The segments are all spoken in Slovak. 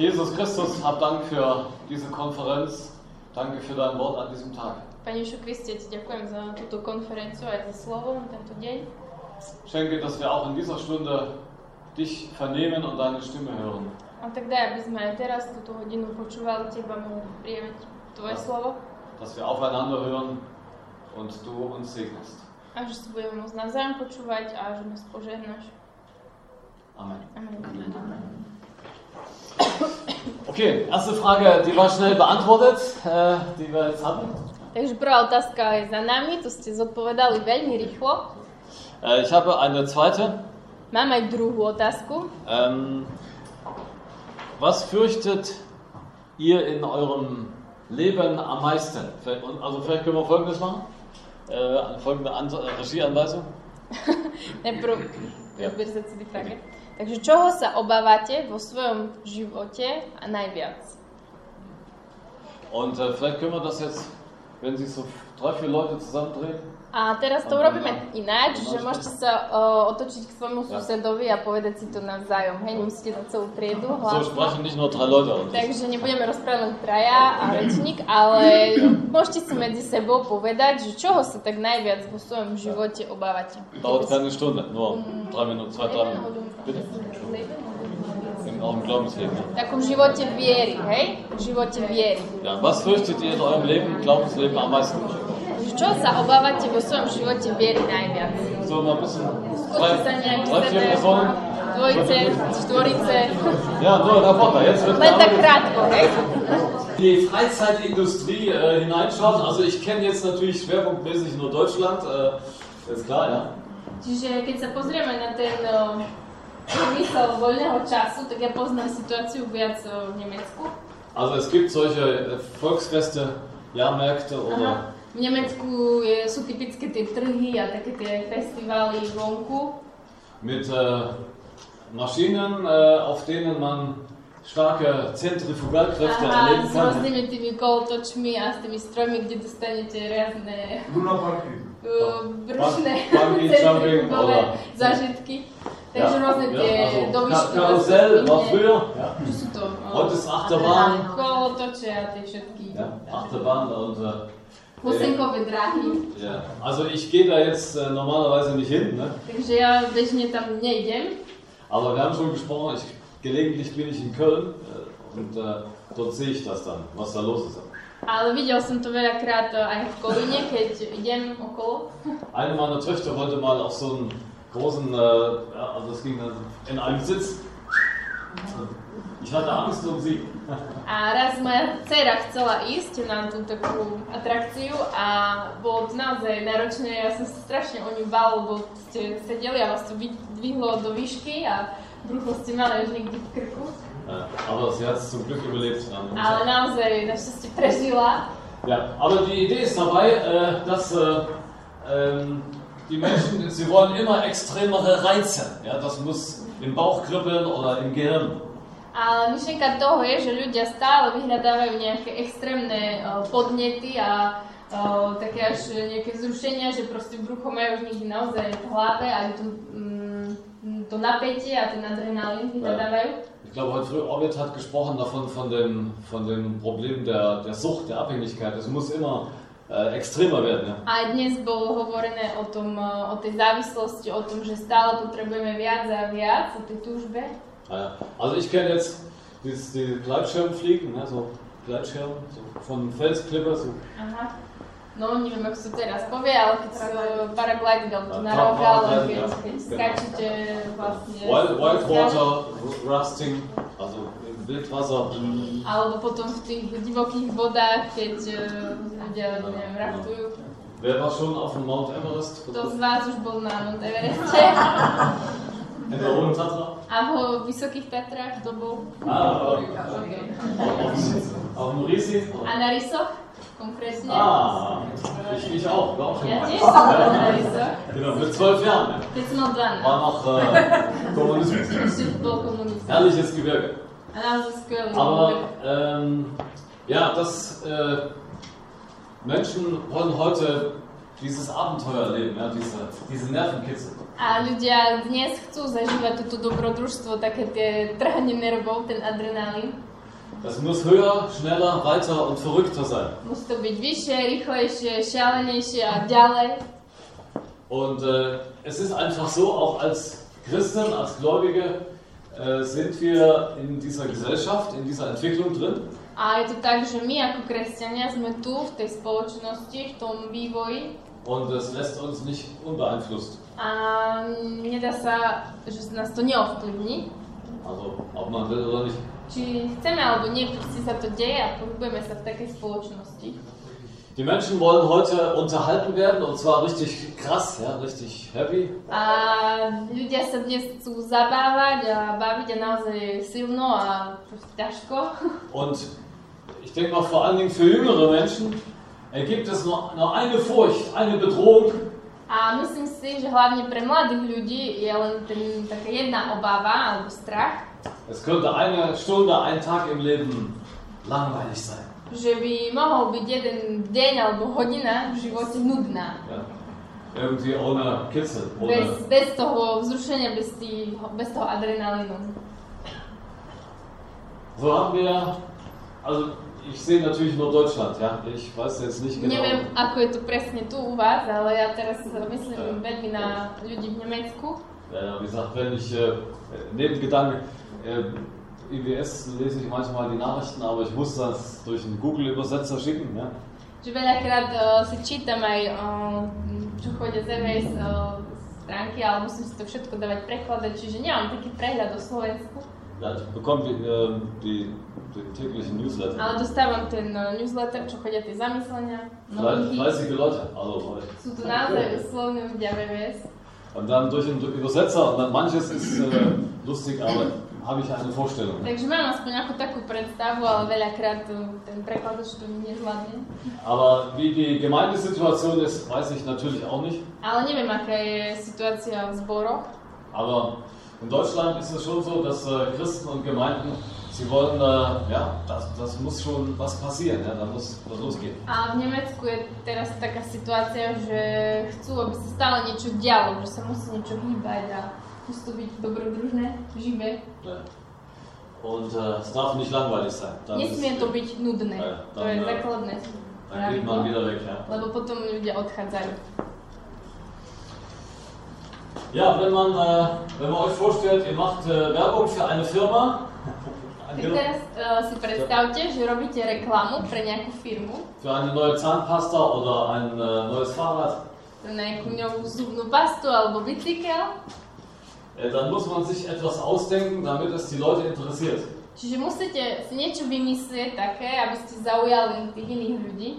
Jesus Christus, hab Dank für diese Konferenz. Danke für dein Wort an diesem Tag. Pane Ježišu Kriste, ti ďakujem za túto konferenciu aj za slovo na tento deň. Schenke, dass wir auch in dieser Stunde dich vernehmen und deine Stimme hören. A tak daj, aby sme aj teraz túto hodinu počúvali Teba, mohli prijať Tvoje slovo Dass wir aufeinander hören und du uns segnest. a že si budeme môcť navzájom počúvať a že nás požehnáš. Amen. Amen. Okay, erste Frage, die war schnell beantwortet, äh, die wir jetzt hatten. Takže prvá otázka je za nami, to ste zodpovedali veľmi rýchlo. Ich habe eine zweite. Mám aj druhú otázku. Ähm, was fürchtet ihr in eurem Leben am meisten? Also vielleicht können wir Folgendes machen. Äh, folgende An äh, Regieanweisung. Najprv, rozber sa si frage. Takže čoho sa obávate vo svojom živote a najviac? Und äh, vielleicht können wir das jetzt, wenn sich so drei, vier Leute zusammendrehen. A teraz to urobíme ináč, že môžete sa uh, otočiť k svojmu susedovi a povedať si to navzájom. Hej, nemusíte na celú triedu hlasno. Takže nebudeme rozprávať len traja a rečník, ale môžete si medzi sebou povedať, že čoho sa tak najviac vo svojom živote obávate. dauert keine Stunde, nur drei Minuten, zwei, drei Minuten. Bitte. Glaubensleben. Takom živote viery, hej? V živote viery. Ja, was fürchtet ihr in eurem Leben, Glaubensleben am meisten? Čo sa obávate vo svojom živote viery najviac? So mal ein bisschen. Skúste sa nejak dvojice, štvorice, Ja, so, Herr Potter, jetzt wird len tak gearbeitet. krátko, hej? die Freizeitindustrie äh, hineinschauen. Also ich kenne jetzt natürlich schwerpunktmäßig nur Deutschland, äh, ist klar, ja. Čiže keď sa pozrieme na ten priemysel voľného času, tak ja poznám situáciu viac v Nemecku. Also es gibt solche äh, Volksfeste, Jahrmärkte oder Aha. V Nemecku je, sú typické tie trhy a také tie festivály vonku. mit äh, Maschinen, äh, auf denen man starke Zentrifugalkräfte Aha, erleben s kann. rôznymi tými kolotočmi a s tými strojmi, kde dostanete rázne uh, brušné centrifugové zážitky. Takže rôzne tie also Ka dovýškové Karussell war früher, ja. Čo sú to? uh, Heute ist Achterbahn. Kolotoče a tie všetky. ja, Achterbahn und äh, Dráhy. ja. Also ich gehe da jetzt äh, normalerweise nicht hin, ne? Takže ja bežne tam nejdem. aber wir haben schon gesprochen, ich, gelegentlich bin ich in Köln äh, und äh, dort sehe ich das dann, was da los ist. Ale videl som to veľakrát aj v Kolíne, keď idem okolo. Eine meiner Töchter wollte mal auf so einen großen, äh, also das ging dann in einem Sitz. Ich hatte Angst um sie. A raz moja dcera chcela ísť na tú takú atrakciu a bolo to naozaj náročné, ja som strašne o ňu bál, lebo ste sedeli a vás to vydvihlo do výšky a brucho ste mali už niekde v krku. Aber sie hat es zum Glück überlebt. Ale naozaj našťastie prežila. ja, aber die Idee ist dabei, äh, dass äh, ähm, die Menschen, sie wollen immer extremere Reize. Ja, das muss im Bauch kribbeln oder im Gehirn. Ale myšlienka toho je, že ľudia stále vyhľadávajú nejaké extrémne uh, podnety a uh, také až nejaké vzrušenia, že proste brucho majú už niekde naozaj v hlave a to, mm, to napätie a ten adrenalín vyhľadávajú. Ich glaube, heute früh Orbit hat gesprochen davon, von dem, von dem Problem der, der Sucht, der Abhängigkeit. Es muss immer äh, extremer werden. Ja? A dnes bolo hovorené o, tom, uh, o tej závislosti, o tom, že stále potrebujeme viac a viac, o tej túžbe. Ja, Also ich kenne jetzt dieses, die Gleitschirmfliegen, ne, so Gleitschirm, so von Felsklippe, so Aha. No, neviem, ako sa to teraz povie, ale keď sa paragliding, alebo to A, na paragliding, keď, keď skáčete vlastne... Wild, z- Whitewater Rafting, also Wildwasser. Alebo potom v tých divokých vodách, keď uh, ľudia, neviem, raftujú. Wer war schon auf dem Mount Everest? Kto z vás už bol na Mount Evereste? Nebo on za co? A vo vysokých Tatrách to bol... A, okay. a v Morisi? A na Rysoch? Konkrétně? Ah, ich, ich auch, war auch schon ja, mal. Ja, Genau, mit zwölf Jahren. Ne? Jetzt noch dran. War noch äh, Kommunismus. Kommunismus. Herrliches Gebirge. Aber ähm, ja, dass äh, Menschen wollen heute dieses Abenteuer erleben, ja, diese, diese Nervenkitzel. A ľudia dnes chcú zažívať toto dobrodružstvo, také tie trhanie nervov, ten adrenalín. Das muss höher, schneller, weiter und verrückter sein. Musí to byť vyššie, rýchlejšie, šialenejšie a ďalej. Und äh, es ist einfach so, auch als Christen, als Gläubige, äh, sind wir in dieser Gesellschaft, in dieser Entwicklung drin. A je to tak, že my ako kresťania sme tu v tej spoločnosti, v tom vývoji Und es lässt uns nicht unbeeinflusst. a nedá sa, že nás to neovplyvní. Also, ob man will oder nicht. Či chceme alebo nie, proste sa to deje a pohybujeme sa v takej spoločnosti. Die Menschen wollen heute unterhalten werden und zwar richtig krass, ja, richtig heavy. A ľudia sa dnes chcú zabávať a baviť a naozaj silno a ťažko. Und ich denke mal, vor allen Dingen für jüngere Menschen gibt es nur, nur eine Furcht, eine Bedrohung. A myslím si, že hlavne pre mladých ľudí je len ten, taká jedna obava alebo strach, Es könnte eine Stunde, ein Tag im Leben langweilig sein. že by mohol byť jeden deň alebo hodina v živote nudná. Ja. Irgendwie ohne Kitzel, Bez, ohne. bez toho vzrušenia, bez, tý, bez toho adrenalínu. So haben wir, also ich sehe natürlich nur Deutschland, ja. Ich weiß jetzt nicht genau. Neviem, ako je to presne tu u vás, ale ja teraz myslím veľmi na ľudí v Nemecku. Ja, ja, wie gesagt, wenn ich äh, Nebengedanke, äh, IWS lese ich manchmal die Nachrichten, aber ich muss das durch einen Google-Übersetzer schicken. Ja? Že veľakrát uh, si čítam aj, uh, čo chodia z EVS uh, stránky, ale musím si to všetko dávať prekladať, čiže nemám taký prehľad o Slovensku. Ja, bekomme die, die, den täglichen Newsletter. Ale dostávam ten uh, newsletter, čo chodia tie zamyslenia, novinky. Fleißige Leute, also Sú to naozaj slovní ľudia v EVS. Und dann durch den Übersetzer, manches ist äh, lustig, aber habe ich eine Vorstellung. Takže mám aspoň nejakú takú predstavu, ale veľakrát ten prekladač to nezvládne. Aber wie die Gemeindesituation ist, weiß ich natürlich auch nicht. Ale neviem, aká je situácia v zboroch. Aber in Deutschland ist es schon so, dass äh, Christen und Gemeinden, sie wollen, äh, ja, das, das muss schon was passieren, ja, da muss was losgehen. A v Nemecku je teraz taká situácia, že chcú, aby sa stále niečo dialo, že sa musí niečo hýbať a musí to byť dobrodružné, živé. Ja. Und äh, es darf nicht langweilig sein. Dann, Nesmie to byť nudné. Ja, To tam, je eh, základné dann geht man wieder weg. Ja. lebo potom ľudia odchádzajú. Ja, wenn man, äh, wenn man euch vorstellt, ihr macht äh, Werbung für eine Firma, Tak teraz uh, si predstavte, že robíte reklamu pre nejakú firmu, für eine neue Zahnpasta oder ein äh, neues Fahrrad, pre nejakú novú zubnú pastu alebo bicykel. äh, dann muss man sich etwas ausdenken, damit es die Leute interessiert. Čiže musíte si niečo vymyslieť také, aby ste zaujali tých iných ľudí.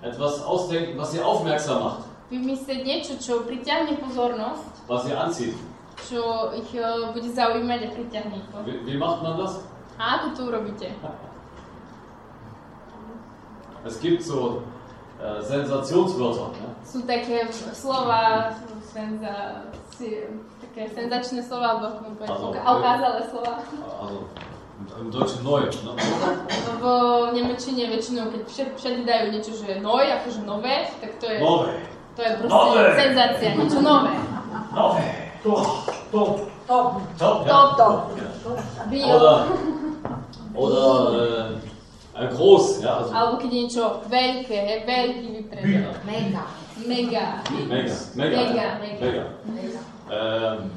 Etwas ausdenken, was sie aufmerksam macht, Vymyslieť niečo, čo pritiahne pozornosť, was sie anzieht. čo ich uh, bude zaujímať a pritiahne ich to. Wie, wie macht man das? Ako to urobíte? Es gibt so äh, Sensationswörter. Ne? Sú také slova, senza, si, také senzačné slova, alebo ako povedať, ukázalé slova. Also im, Deutschen neu. Ne? V Nemečine väčšinou, keď všade dajú niečo, že je noj, akože nové, tak to je, Nové. To je proste Nové. senzácia, niečo nové. Nové. Top. Top. Top. Top. Ja. Top. Top. Bio. Oder, oder äh, groß. Ja, also Alebo keď je niečo veľké, je veľký vypredel. Mega. Mega. mega. Mega. Mega, mega. mega. Mega. Ähm,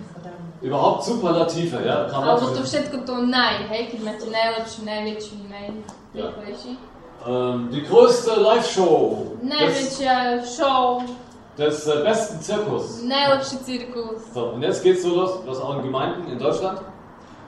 überhaupt Superlative. Ja? Alebo to všetko to naj, hej, keď máte najlepší, najväčší, najrýchlejší. Ähm, die größte Live-Show Najväčšia show, des äh, besten Zirkus. najlepší cirkus. So, und jetzt geht's so los, los auch in Gemeinden in Deutschland.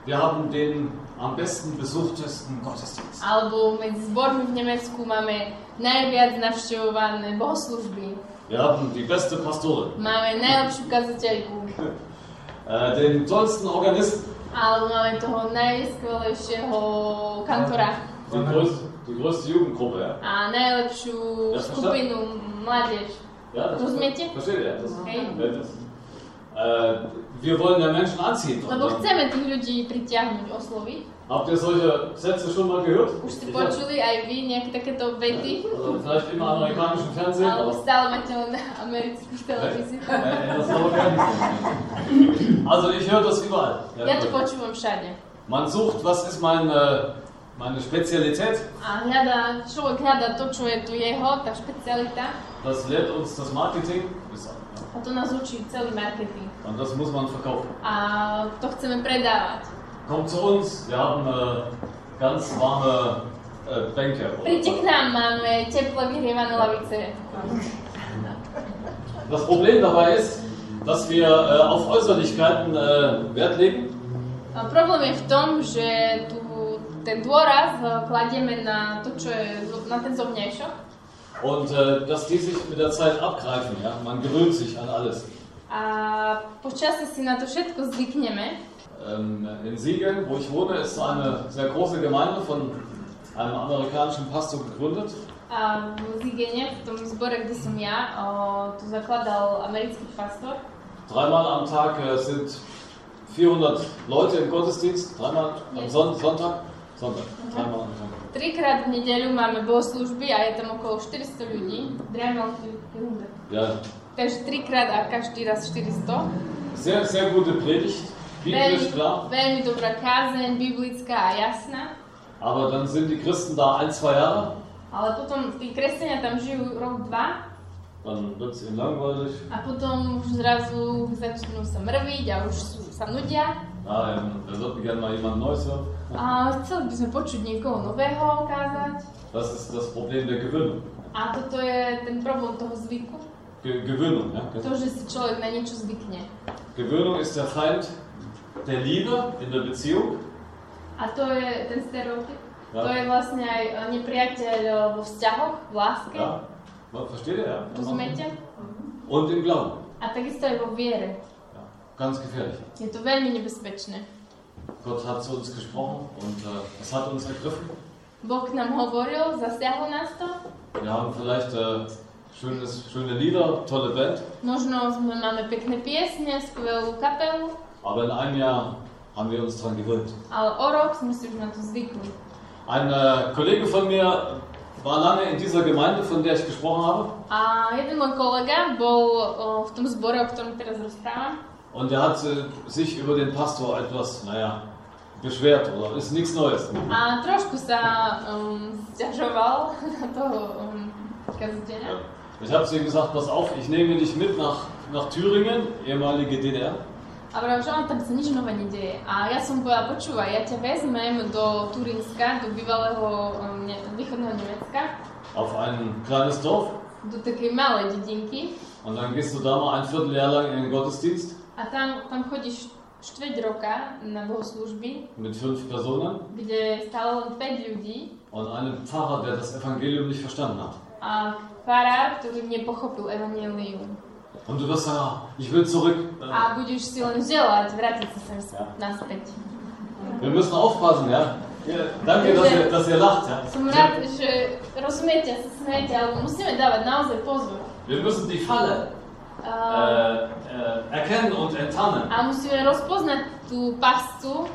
Wir haben den am besten besuchtesten Gottesdienst. Alebo medzi zbormi v Nemecku máme najviac navštevované bohoslužby. Wir haben die beste Pastorin, Máme najlepšiu kazateľku. äh, den tollsten Organisten, Alebo máme toho najskvelejšieho kantora. die größte, die größte Jugendgruppe. A najlepšiu Ja, skupinu mládež. Ja das, Äh, wir wollen ja Menschen anziehen. Dann- chceme tých ľudí pritiahnuť, osloviť. Habt ihr solche Sätze schon mal gehört? Už ste počuli aj vy nejaké takéto vety? Also vielleicht im amerikanischen Fernsehen. Alebo stále máte len amerických televízií. Nicht so. Also ich höre das überall. Ja to počúvam všade. Man sucht, was ist mein, äh, meine Spezialität? A hľadá, človek hľadá to, čo je tu jeho, tá špecialita. Das lehrt uns das Marketing. A to nás učí celý marketing. Und das muss man verkaufen. A to chceme predávať. Kommt zu uns, wir haben äh, ganz warme äh, Bänke. Príďte k nám, máme teple vyhrievané lavice. Das Problem dabei ist, dass wir äh, auf Äußerlichkeiten äh, Wert legen A problém je v tom, že tu ten dôraz eh, kladieme na to, čo je, na ten zovňajšok. und äh, dass die sich mit der Zeit abgreifen. Ja? Man gewöhnt sich an alles. A počasie si na to všetko zvykneme. Ähm, in Siegen, wo ich wohne, ist eine sehr große Gemeinde von einem amerikanischen Pastor gegründet. A v Zigene, v tom zbore, kde som ja, o, tu zakladal americký pastor. Dreimal am Tag äh, sind 400 Leute im Gottesdienst, dreimal am Son Sonntag. Tag. Trikrát v nedeľu máme bohoslužby a je tam okolo 400 ľudí. Ja, Takže trikrát a každý raz 400. sehr, sehr gute Predigt, biblisch klar. veľmi dobrá kázeň, biblická a jasná. Aber dann sind die Christen da ein, zwei Jahre, Ale potom tí kresťania tam žijú rok, dva dann wird es ihnen langweilig. a potom už zrazu začnú sa mrviť a už sú, sa nudia. Ja, ähm, wir sollten gerne mal jemand Neues hören. A chceli by sme počuť niekoho nového kázať. Das ist das Problem der Gewöhnung. A toto je ten problém toho zvyku. Ge Gewöhnung, ja? To, že si človek na niečo zvykne. Gewöhnung ist der Feind der Liebe in der Beziehung. A to je ten stereotyp. Ja. To je vlastne aj e, nepriateľ e, vo vzťahoch, v láske. Ja, man versteht ihr? Ja. Rozumiete? Und im Glauben. A takisto aj vo viere. Ja. Ganz gefährlich. Je to veľmi nebezpečné. Gott hat zu uns gesprochen und äh, es hat uns ergriffen. K nám hovoril, zasiahlo nás to. Wir haben vielleicht äh, schönes, schöne Lieder, tolle Band, Možno sme, máme pekné piesne, skvelú kapelu, aber in einem Jahr haben wir uns daran gewöhnt. ale o rok sme si už na to zvykli. Ein äh, Kollege von mir war lange in dieser Gemeinde, von der ich gesprochen habe. A jeden môj kolega bol o, v tom zbore, o ktorom teraz rozprávam. Und er hat äh, sich über den Pastor etwas, naja, beschwert oder ist nichts Neues. A trošku sa um, zťažoval na toho um, kaziteľa. Ich habe zu ihm gesagt, pass auf, ich nehme dich mit nach, nach Thüringen, ehemalige DDR. A vravel, že on tam sa nič nové nedeje. A ja som povedala, počúvaj, ja ťa vezmem do Turínska, do bývalého um, ne, východného Nemecka, auf ein kleines Dorf do takej malej dedinky. und dann gehst du da mal ein Vierteljahr lang in den Gottesdienst A tam, tam chodíš štveť roka na bohoslužby, mit fünf Personen kde stále len 5 ľudí und einem Pfarrer, der das Evangelium nicht verstanden hat. a farár, ktorý nepochopil evanelium. Und du wirst sagen, ich will zurück. Äh, A budeš si len želať vrátiť sa Ja. naspäť. Wir müssen aufpassen, ja? ja danke, dass ihr, dass ihr lacht, ja? Som rád, že rozumiete, sa smejete, ale musíme dávať naozaj pozor. Wir müssen die Falle äh, erkennen und enttarnen. a musíme rozpoznať tú pascu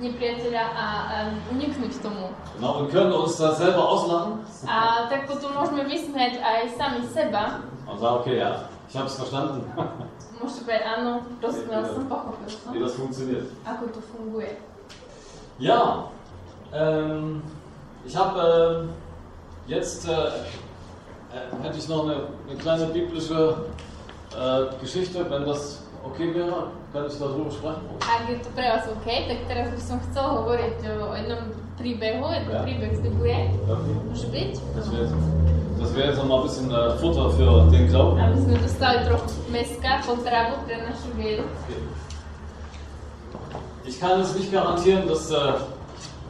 nepriateľa a, a uniknúť tomu. Genau, und können uns da selber auslachen A tak potom môžeme vysmiať aj sami seba. und sagen, okay, ja, ich habe es verstanden, Môžete povedať, áno, rozumel som, pochopil som, wie das funktioniert. ako to funguje. Ja, ähm, ich habe ähm, jetzt, äh, äh, hätte ich noch eine, eine kleine biblische äh, Geschichte, wenn das okay wäre, kann ich darüber sprechen. Ak je to pre vás OK, tak teraz by som chcel hovoriť o jednom príbehu, je to Ja. príbeh z Biblie. Okay. Môže byť? Das wäre jetzt, das wär jetzt noch mal ein bisschen äh, Futter für den Glauben. Aby sme dostali trochu meska, potravu pre našu vieru. Ich kann es nicht garantieren, dass äh,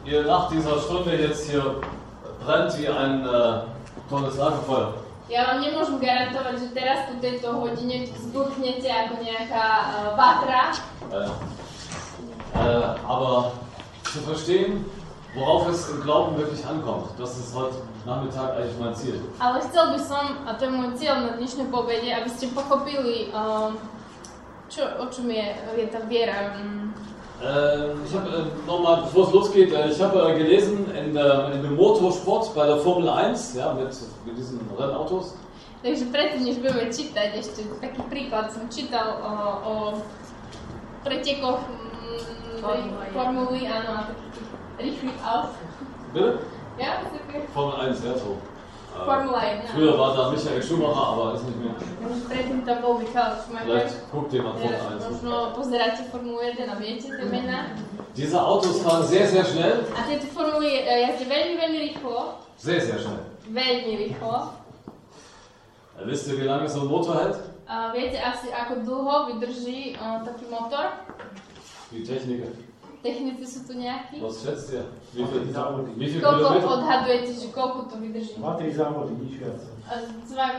ihr nach dieser Stunde jetzt hier brennt wie ein äh, tolles Lagerfeuer. Ja vám nemôžem garantovať, že teraz po tejto hodine zbuchnete ako nejaká uh, vatra, Äh, äh, aber zu verstehen, worauf es im Glauben wirklich ankommt, das ist heute Nachmittag eigentlich mein Ziel. ale chcel by som, a to je môj cieľ na dnešnej pobede, aby ste pochopili, um, Čo, o čom je, je tá viera? Ähm, ich habe äh, nochmal, bevor es losgeht, äh, ich habe äh, gelesen in, der, in dem Motorsport bei der Formel 1, ja, mit, mit diesen Rennautos. Takže predtým, než budeme čítať, ešte taký príklad som čítal o, o pretekoch mm, Formuly. áno, a takých rýchlych aut. Bitte? Ja, také Formel 1, ja, so. Äh, Formula 1. früher war da Michael Schumacher, aber ist nicht mehr. Tam bol Schumacher. Vielleicht guckt jemand Formel Ja, 1. Možno pozeráte Formulu 1 a viete tie mená. Diese Autos fahren sehr, sehr schnell. A tieto formuly jazdia veľmi, veľmi rýchlo. Sehr, sehr schnell. Veľmi rýchlo. Äh, wisst ihr, wie lange so ein Motor hält? A viete asi, ako dlho vydrží o, taký motor? Die Techniker. Technici sú tu nejakí? Wie viel Koľko Kilometer? odhadujete, že koľko to vydrží? Dva, tri závody, nič viac. A len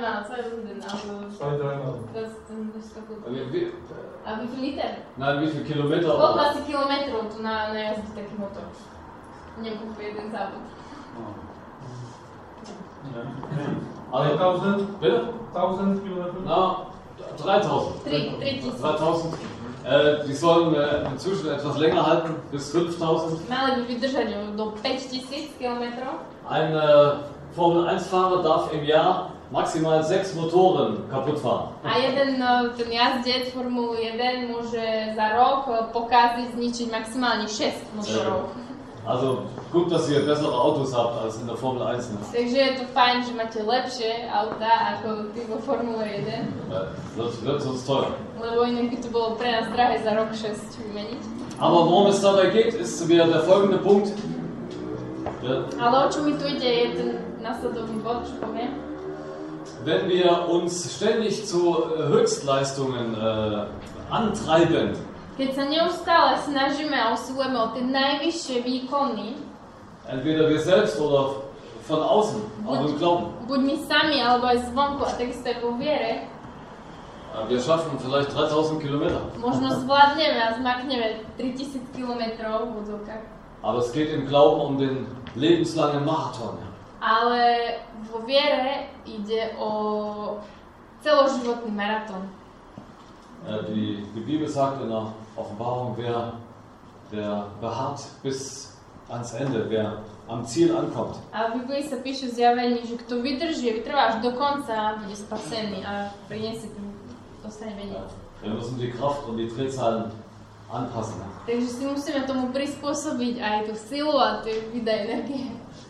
das, das ist to gut. Wie, wie, A viel Liter? wie viel Kilometer? Koľko asi kilometrov tu na, najazdí taký motor? Nekúpi jeden závod. Also, 1000, bitte? 1000 kilometrov. Na, 3000. Tri, tri tisíc. 3000. Äh, die sollen äh, inzwischen etwas länger halten, bis 5000. Mali by vydržať o- do 5000 kilometrov. Ein äh, Formel-1-Fahrer darf im Jahr maximal sechs Motoren kaputt fahren. A jeden no, ten Formuly 1 môže za rok e, pokaziť, zničiť maximálne 6 motorov. Also gut, dass ihr bessere Autos habt als in der Formel 1. Ne? Takže to fajn, že máte lepšie auta ako tí vo Formule 1, Ja, wird, sonst teuer. lebo inak by to bolo pre nás drahé za rok 6 vymeniť. Aber worum es dabei geht, ist wieder der folgende Punkt. Ja, Ale o čo mi tu ide, je ten nasledovný bod, čo poviem. wenn wir uns ständig zu Höchstleistungen äh, antreiben, Keď sa neustále snažíme a usilujeme o tie najvyššie výkony, entweder wir selbst oder von außen, auch im Glauben, buď my sami, alebo aj zvonku, a takisto aj vo viere, wir schaffen vielleicht 3000 Kilometer. možno zvládneme a zmakneme 3000 km v úzovkách. Aber es geht im Glauben um den lebenslangen Marathon. Ale vo viere ide o celoživotný maratón. Äh, die, die Bibel sagt in der Offenbarung, wer, wer beharrt bis ans Ende, wer am Ziel ankommt, A v Biblii sa píše v zjavení, že kto vydrží, vytrvá až do konca, bude spasený a priniesie ten, dostane vedieť. wir müssen die Kraft und die Drehzahlen anpassen. Takže si musíme tomu prispôsobiť aj tú silu a tie výdaje energie.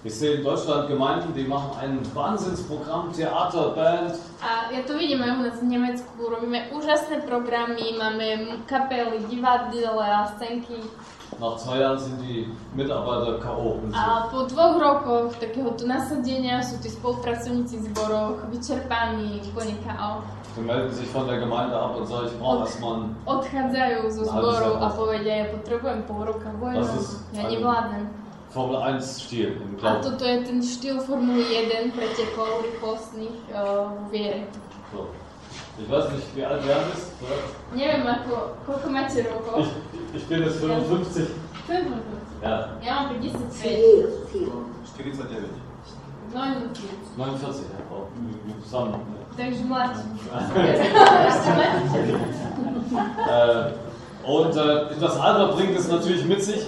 Ich sehe in Deutschland Gemeinden, die machen ein Wahnsinnsprogramm, Theater, Band. A ja to vidím aj u nás v Nemecku, robíme úžasné programy, máme kapely, divadle a scénky. Nach zwei Jahren sind die Mitarbeiter K.O. A po dvoch rokoch takéhoto nasadenia sú tí spolupracovníci v zboroch vyčerpaní, úplne KO. Die melden sich von der Gemeinde ab und sagen, ich brauche erstmal Odchádzajú zo zboru a povedia, ja potrebujem pol roka ist ja nevládnem. Formel 1-Stil im A Glauben. toto je ten štýl Formuly 1 pretekov rýchlostných uh, v viere. So. Ich weiß nicht, wie alt Jan ist. oder? Neviem, ako, koľko máte rokov. Ich, ich bin jetzt 55. Ja, Ja mám 55. 49. No, 49. Ja, oh, zusammen. takže mladší. Ešte mladší. Und äh, das andere bringt es natürlich mit sich,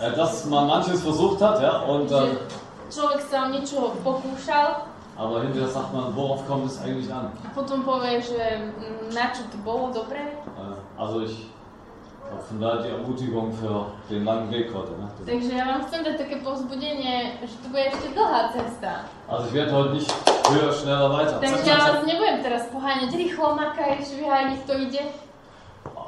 äh, dass man manches versucht hat, ja, und äh, aber hinterher sagt man, worauf kommt es eigentlich an? Äh, also ich von daher die Ermutigung für den langen Weg heute. Ne? Takže ja vám chcem dať také povzbudenie, že to bude ešte dlhá cesta. Also ich werde heute nicht höher, schneller, weiter. Takže ja vás nebudem teraz poháňať rýchlo, makaj, švihaj, to ide.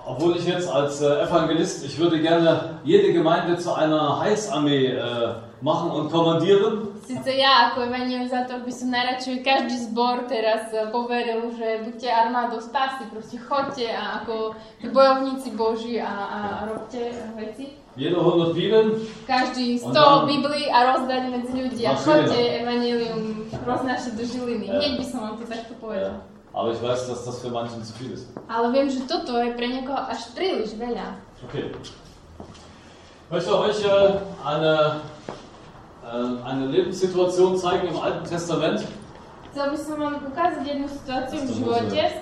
Obwohl ich jetzt als äh, Evangelist, ich würde gerne jede Gemeinde zu einer Heilsarmee äh, machen und kommandieren. Sice ja ako evangelizátor by som najradšej každý zbor teraz eh, poveril, že buďte armádou spásy, proste chodte a ako bojovníci Boží a, a, robte veci. Jede 100 Bibeln. Každý z On toho tam- Biblii a rozdať medzi ľudí a chodte Žilinu. evanelium roznášať do Žiliny. Ja. Hneď by som vám to takto povedal. Aber ich weiß, dass das für manchen zu viel ist. Ale viem, že toto je pre niekoho až príliš veľa. Okay. Ich möchte euch eine, eine Lebenssituation zeigen im Alten Testament.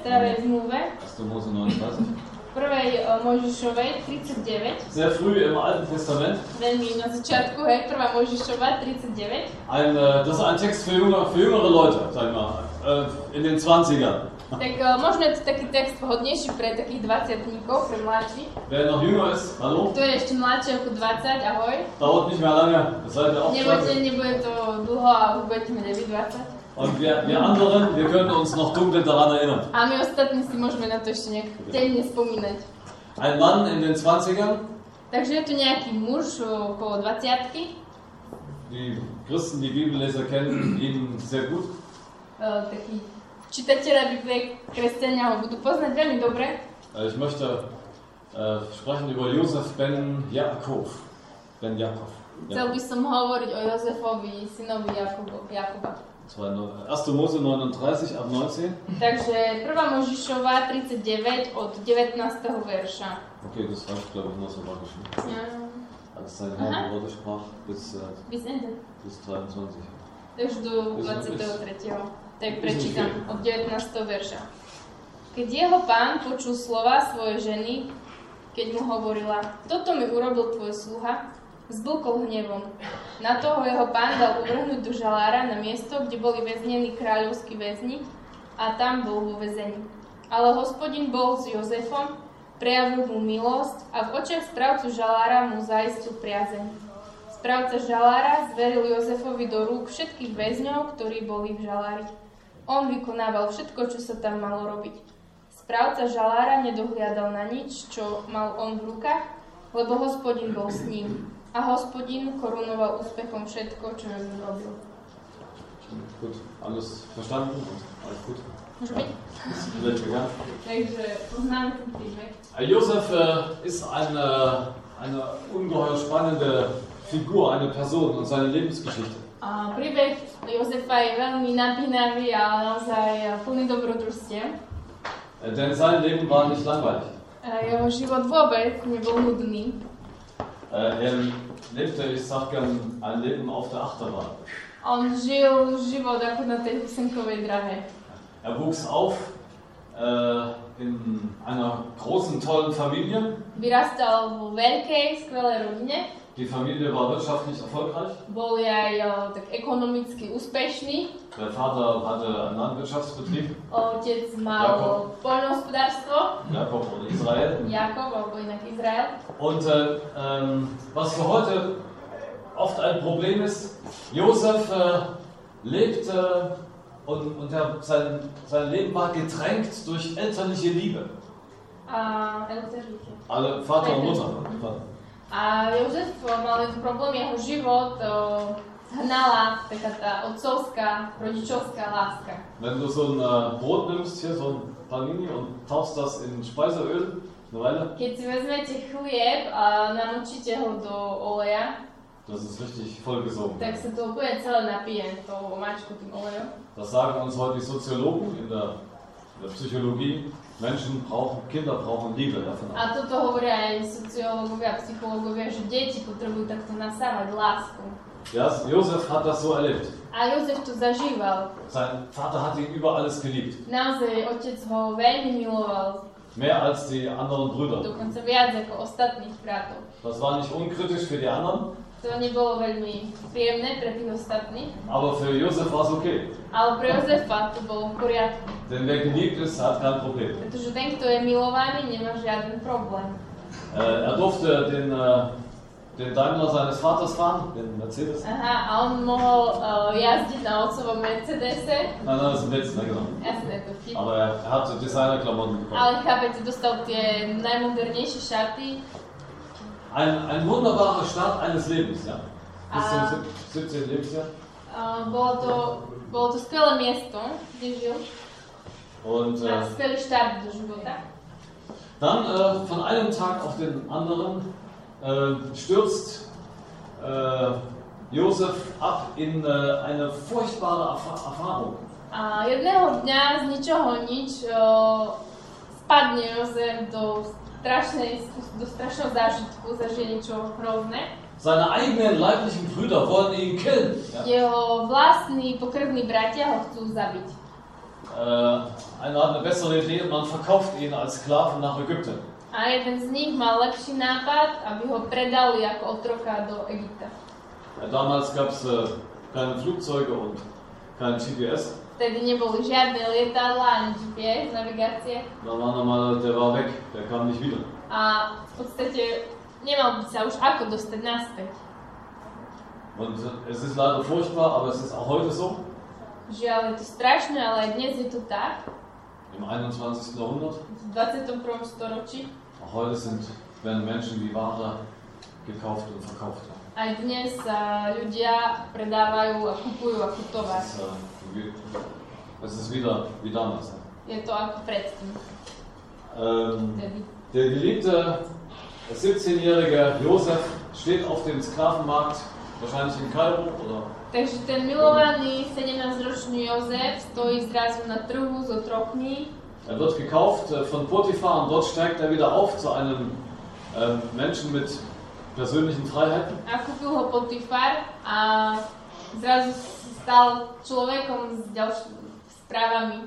Starej 1. Mose 39. prvej e, Mojžišovej, 39, Sehr früh im Alten Testament. veľmi na začiatku, hej, prvá Mojžišova, 39. Ein, äh, das ist ein Text für jüngere, für jüngere Leute, sag ich mal, äh, in den 20ern. Tak uh, možno je to taký text vhodnejší pre takých 20 pre mladších. Wer noch jünger ist, hallo, Kto je ešte mladší ako 20, ahoj. dauert nicht mehr lange, seid ihr auch Nebojte, nebude to dlho a už budete mať aj vy 20. Und wir, wir anderen, wir können uns noch dunkel daran erinnern. A my ostatní si môžeme na to ešte nejak temne spomínať. Ein Mann in den 20ern, Takže je tu nejaký muž okolo 20 die Christen, die Bibelleser kennen ihn sehr gut. uh, taký čitatelia Biblie, kresťania ho budú poznať veľmi dobre. Äh, Ich möchte äh, sprechen über Josef ben Jakob. Ben Jakob. Chcel by som hovoriť o Jozefovi, synovi war no- 1. Mose 39 ab 19. Takže 1. Možišova 39 od 19. verša. Okay, das reicht, glaube ich, noch so war geschrieben. Ja, Als sein Aha. Herr Worte sprach bis, äh, bis ende. bis 23. Takže do 23. Tak prečítam od 19. verša. Keď jeho pán počul slova svojej ženy, keď mu hovorila, toto mi urobil tvoj sluha, zblkol hnevom. Na toho jeho pán dal uvrhnúť do žalára na miesto, kde boli väznení kráľovskí väzni a tam bol vo väzení. Ale hospodin bol s Jozefom, prejavil mu milosť a v očiach správcu žalára mu zaistil priazeň. Správca žalára zveril Jozefovi do rúk všetkých väzňov, ktorí boli v žalári. On vykonával všetko, čo sa tam malo robiť. Správca žalára nedohliadal na nič, čo mal on v rukách, lebo hospodin bol s ním. A hospodin korunoval úspechom všetko, čo robil. Gut, alles verstanden alles gut. Josef äh, ist eine, eine ungeheuer spannende Figur, eine Person und seine Lebensgeschichte. A príbeh Jozefa je veľmi napínavý a naozaj plný dobrodružstiev. Denn sein Leben war nicht langweilig. Jeho život vôbec nebol nudný. Er lebte, ich sag gern, ein Leben auf der Achterbahn. On žil život ako na tej husenkovej drahe. Er wuchs auf äh, in einer großen, tollen Familie. Vyrastal vo veľkej, skvelej rodine. Die Familie war wirtschaftlich erfolgreich. O, tak ekonomicky úspešní. Der Vater hatte einen Landwirtschaftsbetrieb, Otec mal Jakob. poľnohospodárstvo, Jakob und Israel. Jakob alebo inak Izrael. Und äh, ähm, was für heute oft ein Problem ist, Josef äh, lebte und, und er, sein, sein Leben war getränkt durch elterliche Liebe. A, Elteríke. Alle Vater und Mutter. A Jozef mal jeden problém, jeho život hnala taká tá otcovská, rodičovská láska. Wenn du so ein äh, Brot nimmst, hier so ein Panini und tauchst das in Speiseöl, eine Weile, Keď si vezmete chlieb a namočíte ho do oleja, das ist richtig vollgesogen. tak sa to úplne celé napije, to omáčku tým olejom. Das sagen uns heute die Soziologen in der, in der Psychologie. Menschen brauchen, Kinder brauchen Liebe davon. ab. A toto hovoria aj sociológovia psychológovia, že deti potrebujú takto nasávať lásku. Ja, Josef hat das so erlebt. A Jozef to zažíval. Sein Vater hat ihn über alles geliebt. Naozaj otec ho veľmi miloval, Mehr als die anderen Brüder. dokonca viac ako ostatných bratov. Das war nicht unkritisch für die anderen, To nebolo veľmi príjemné pre tých ostatných, aber für Josef war okay. ale pre Jozefa to bolo v poriadku. Denn wer geliebt ist, hat kein Problem. Pretože ten, kto je milovaný, nemá žiaden problém. Äh, er durfte den, äh, den Daimler seines Vaters fahren, den Mercedes. Aha, a on mohol uh, jazdiť na otcovom Mercedese. Nein, nein, das ist ein Witz, ne, genau. Jasné, to vtip. Aber er, hatte Designerklamotten bekommen. Ale chápete, dostal tie najmodernejšie šaty. Ein, ein wunderbarer Start eines Lebens, ja. Bis zum sieb- 17. Lebensjahr. Bolo, to, bolo to skvelé miesto, kde žil. Und äh, skvelý štart do života. dann äh, von einem Tag auf den anderen äh, stürzt äh, Josef ab in äh, eine furchtbare Erfa Erfahrung. A jedného dňa z ničoho nič spadne Jozef do, strašnej, do strašného zážitku, zažije niečo hrozné. Seine eigenen leiblichen Brüder wollen ihn killen. Ja? Jeho vlastní pokrvní bratia ho chcú zabiť. Äh, einer hat eine bessere Idee und man verkauft ihn als Sklaven nach Ägypten. A jeden z nich mal lepší nápad, aby ho predali ako otroka do Egypta. Ja, damals gab es äh, keine Flugzeuge und kein GPS. Vtedy neboli žiadne lietadla ani GPS, navigácie. Da war normal, der war weg, der kam nicht wieder. A v podstate nemal by sa už ako dostať naspäť. Und es ist leider furchtbar, aber es ist auch heute so. Žiaľ, je to strašné, ale aj dnes je to tak. Im 21. Jahrhundert. V 21. storočí. Auch heute sind, werden Menschen wie Ware gekauft und verkauft. Aj dnes sa ľudia predávajú a kupujú ako tovar. Es wie, es ist wieder wie damals. Ne? Ähm, der geliebte 17-jährige Josef steht auf dem Sklavenmarkt, wahrscheinlich in Kairo oder Takže ten milovaný 17-ročný Jozef stojí zrazu na trhu s otrokmi er wird gekauft äh, von Potiphar und dort steigt er wieder auf zu einem ähm, Menschen mit persönlichen Freiheiten. a kúpil ho Potifar a zrazu stal človekom s ďalšími správami,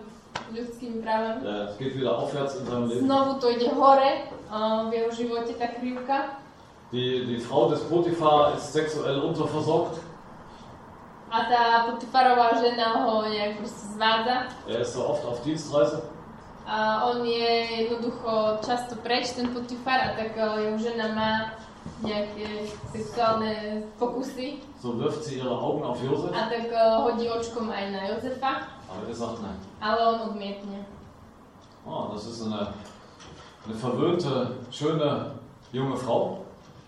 ľudskými právami. Er geht wieder aufwärts in seinem Leben. Znovu to ide hore a v jeho živote tá krivka. Die, die Frau des Potiphar ist sexuell unterversorgt. A tá Potifarová žena ho nejak proste zvádza. Er ist so oft auf Dienstreise. A on je jednoducho často preč, ten Potifar, a tak eh, jeho žena má nejaké sexuálne pokusy. So wirft sie ihre Augen auf Josef, A tak eh, hodí očkom aj na Jozefa, aber er sagt nein. ale on odmietne. Oh, das ist eine, eine verwöhnte, schöne junge Frau.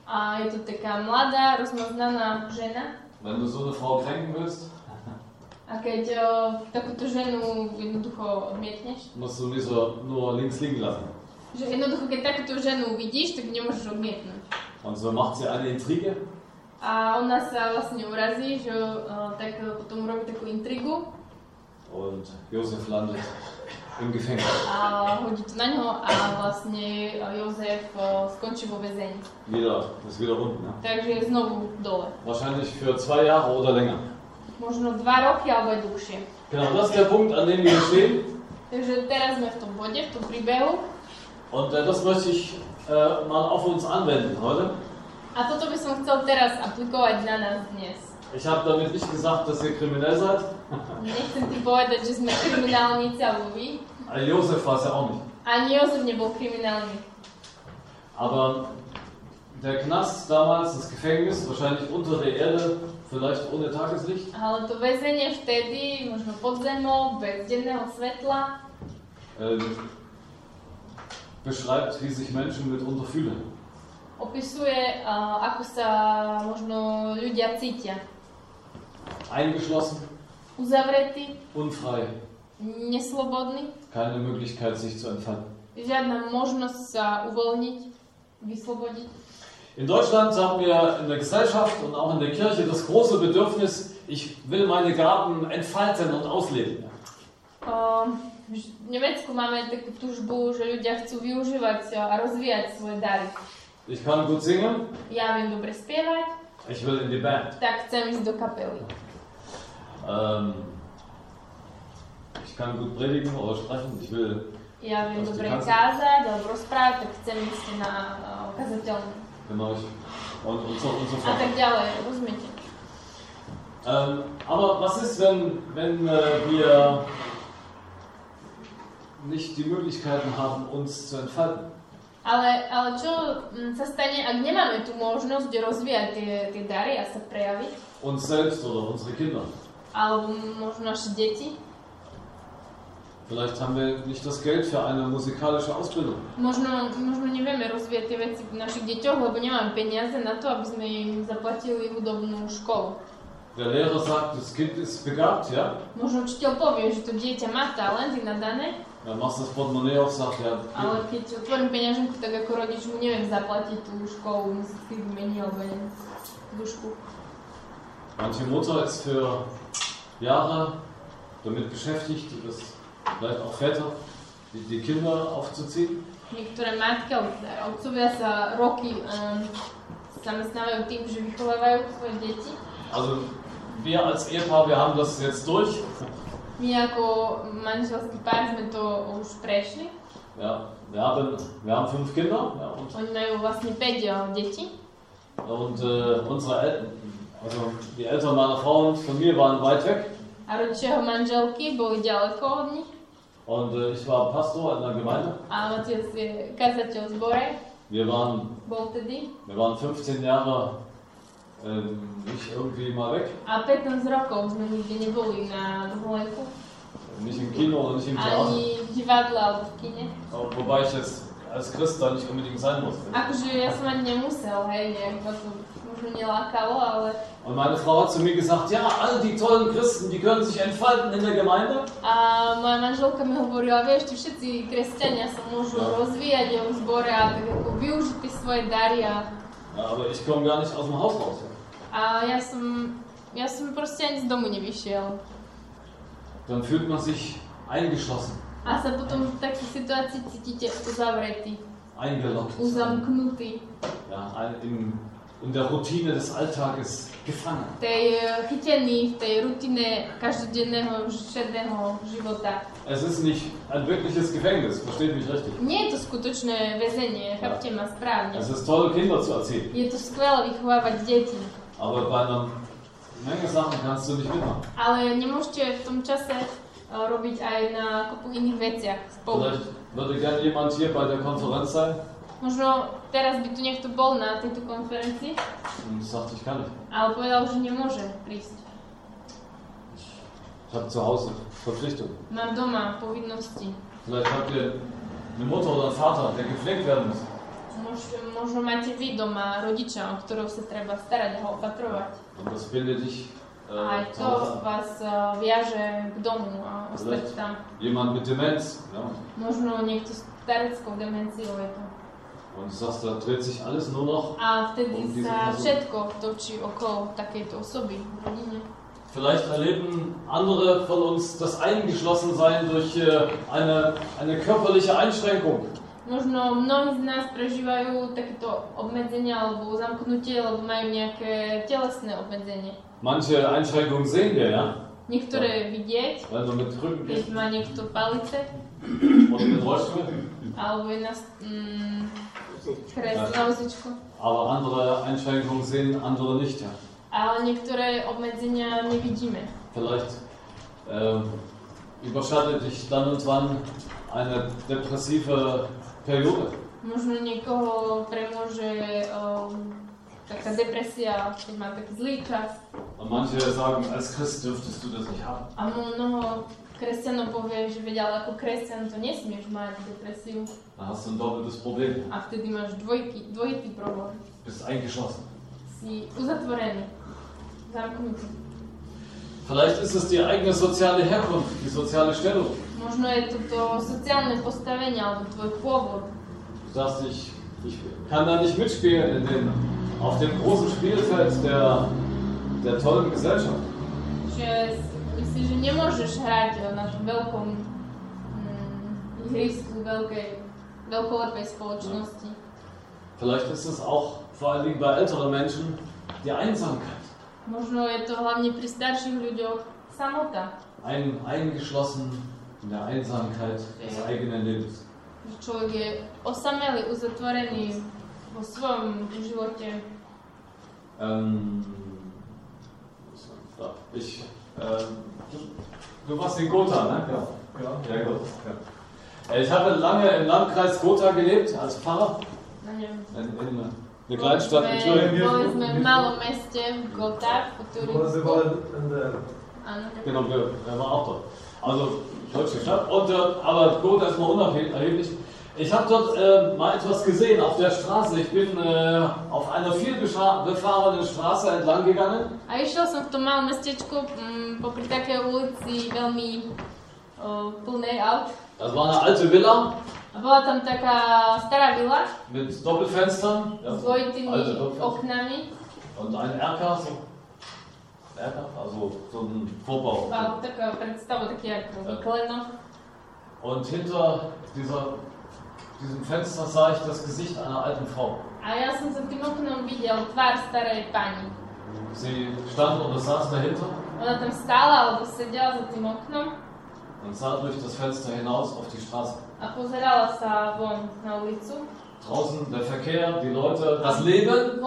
A je to taká mladá, rozmaznaná žena. Wenn du so eine Frau kränken willst, A keď o, takúto ženu jednoducho odmietneš, musst du die so nur links liegen lassen. že jednoducho keď takúto ženu vidíš, tak nemôžeš odmietnúť. Und so macht sie eine Intrige A ona sa vlastne urazí, že o, tak o, potom robí takú intrigu und Josef landet im Gefängnis. a hodí to na ňo a vlastne o, Jozef o, skončí vo väzení. Wieder, ist wieder unten. Ne? Takže je znovu dole. Wahrscheinlich für zwei Jahre oder länger. Možno dva roky alebo aj dlhšie. Genau, das ist der Punkt, an dem wir stehen. Takže teraz sme v tom bode, v tom príbehu. Und äh, das möchte ich mal auf uns anwenden heute. A toto by som chcel teraz aplikovať na nás dnes. Ich habe damit nicht gesagt, dass ihr kriminell seid. Nechcem ti povedať, že sme kriminálnici alebo vy. Äh, Josef war es ja auch nicht. Ani Jozef nebol kriminálny. Aber der Knast damals, das Gefängnis, wahrscheinlich unter der Erde, vielleicht ohne Tageslicht, Ale to väzenie vtedy, možno pod zemou, bez denného svetla, ähm, beschreibt, wie sich Menschen mitunter fühlen. opisuje, a, ako sa možno ľudia cítia. Eingeschlossen, Uzavretí, unfrei, neslobodní, keine Möglichkeit, sich zu entfalten. žiadna možnosť sa uvoľniť, vyslobodiť. In Deutschland haben wir in der Gesellschaft und auch in der Kirche das große Bedürfnis, ich will meine Gaben entfalten und ausleben. O, v Nemecku máme takú tužbu, že ľudia chcú využívať a rozvíjať svoje dary. Ich kann gut singen, Ja viem dobre spievať, ich will in die Band. tak chcem ísť do kapely. Ähm, ich kann gut predigen oder sprechen, ich will, Ja viem dobre kázať. alebo rozprávať, tak chcem ísť na uh, kazateľnú. genau, ich, und, und, so, und so A tak ďalej, rozumiete? Ähm, aber was ist, wenn, wenn äh, wir nicht die Möglichkeiten haben, uns zu entfalten? Ale, ale čo mm, sa stane, ak nemáme tú možnosť rozvíjať tie, tie dary a sa prejaviť? Uns selbst oder unsere Kinder? Alebo možno naše deti? Vielleicht haben wir nicht das Geld für eine musikalische Ausbildung. Možno, možno nevieme rozvíjať tie veci v našich deťoch, lebo nemáme peniaze na to, aby sme im zaplatili hudobnú školu. Der Lehrer sagt, das Kind ist begabt, ja? Možno učiteľ povie, že to dieťa má talent, je nadané, Du das Portemonnaie auf, sagt, ja, ale keď otvorím peňaženku, tak ako rodič mu neviem zaplatiť tú školu muzických umení alebo neviem, dušku. Manche Mutter ist für Jahre damit beschäftigt, das vielleicht auch Väter, die, die Kinder aufzuziehen. Niektoré matky alebo otcovia sa roky um, zamestnávajú tým, že vychovávajú svoje deti. Also wir als Ehepaar, wir haben das jetzt durch. My ako manželský pár sme to už prešli. Ja, wir haben, wir haben fünf Kinder ja, und, Oni majú vlastne 5 eh, detí. und äh, unsere Eltern, also die Eltern meiner Frau und von mir waren weit weg. A rodičia jeho manželky boli ďaleko od nich. Und äh, ich war Pastor in der Gemeinde. A otec je kazateľ v zbore, Wir waren, wir waren 15 Jahre ähm, nicht irgendwie mal weg. A 15 rokov sme nikde neboli na dovolenku. Nicht im Kino oder nicht im Theater. Ani v divadle alebo v kine. Wobei ich jetzt als Christ da nicht unbedingt sein musste. Akože ja som ani nemusel, hej, nejak ma to možno nelákalo, ale... Und meine Frau hat zu mir gesagt, ja, all die tollen Christen, die können sich entfalten in der Gemeinde. A moja manželka mi hovorila, vieš, tu všetci kresťania sa môžu rozvíjať v zbore a tak ako využiť tie svoje dary a, Ja, aber ich komme gar nicht aus dem Haus raus. A ja som, ja som proste ani z domu nevyšiel. Dann fühlt man sich eingeschlossen, A sa potom v takej situácii cítite uzavretý, eingeloggt, uzamknutý, ja, in, in der Routine des Alltages gefangen. tej, eh, chytený v tej rutine každodenného šedého života. Es ist nicht ein wirkliches Gefängnis, versteht mich richtig. Nie je to skutočné väzenie, chápte ma správne. Es ist toll, Kinder zu erziehen, Je to skvelé vychovávať deti, aber bei einer Menge Sachen kannst du nicht mitmachen. ale nemôžete v tom čase eh, robiť aj na kopu iných veciach spolu. Vielleicht würde gerne jemand hier bei der Konferenz sein Možno teraz by tu niekto bol na tejto konferencii, sagt, ich kann nicht. ale povedal, že nemôže prísť. Ich habe zu Hause Verpflichtungen. Mám doma povinnosti. Vielleicht habt ihr eine Mutter oder einen Vater, der gepflegt werden muss. Možno, možno máte vy doma rodiča, o ktorého sa treba starať a ho opatrovať. Und das bindet dich A aj to vás eh, viaže k domu a ostať tam. Jemand mit Demenz. Ja. Možno niekto s stareckou demenciou je to. Und sagst, da dreht sich alles nur noch. A vtedy diese sa všetko točí okolo takejto osoby v rodine. Vielleicht erleben andere von uns das Eingeschlossensein durch äh, eine, eine körperliche Einschränkung. Možno mnohí z nás prežívajú takéto obmedzenia alebo zamknutie, lebo majú nejaké telesné obmedzenie. Manche Einschränkungen sehen wir, ja. Niektoré vidieť, Wenn du mit Rücken keď má niekto palice, oder mit Rollstuhl. alebo je na mm, kres na vozičku. Aber andere Einschränkungen sehen andere nicht, ja. Ale niektoré obmedzenia nevidíme. Vielleicht ähm, überschattet dich dann und wann eine depressive Periode. Možno niekoho premôže um, taká depresia, keď má taký zlý čas. Und manche sagen, als Christ dürftest du das nicht haben. A mnoho kresťanov povie, že veď, ale ako kresťan to nesmieš mať depresiu. Da hast du ein doppeltes Problem. A vtedy máš dvojky, dvojitý problém. Bist eingeschlossen. Si uzatvorený, zamknutý. Vielleicht ist es die eigene soziale Herkunft, die soziale Stellung. Možno je to to sociálne postavenie alebo tvoj pôvod. Du sagst, ich, ich kann da nicht mitspielen in den, auf dem großen Spielfeld der, der tollen Gesellschaft. Že myslíš, že nemôžeš hrať na tom veľkom mm, ihrisku veľkej, veľkolepej spoločnosti. Vielleicht ist es auch vor allen Dingen bei älteren Menschen die Einsamkeit. Možno je to hlavne pri starších ľuďoch samota. Ein, eingeschlossen in der Einsamkeit des eigenen Lebens. Čovjek je osameli, uzatvoreni u svom životu. Ähm, ich, äh, du, du warst in Gotha, ne? Ja, genau. Ja, gut. Ja. Äh, ich habe lange im Landkreis Gotha gelebt, als Pfarrer. Ja. In, in, eine Kleinstadt in Thüringen. Byli jsme v malom městě Gotha, v Thüringen. Genau, wir waren auch dort. Also Stadt. Und, äh, aber Gotha ist mal unerheblich. Ich habe dort äh, mal etwas gesehen auf der Straße. Ich bin äh, auf einer viel befahrenen Straße entlang gegangen. A išiel som v tom malom mestečku mm, popri takej ulici veľmi o, plnej aut. Das war eine alte Villa A bola tam taká stará vila mit Doppelfenstern. Ja, s dvojitými oknami Und ein Erker, so это, also so ein Vorbau. Und hinter dieser, diesem Fenster sah ich das Gesicht einer alten Frau. Sie stand oder saß dahinter. Und sah durch das Fenster hinaus auf die Straße. Draußen der Verkehr, die Leute, das Leben.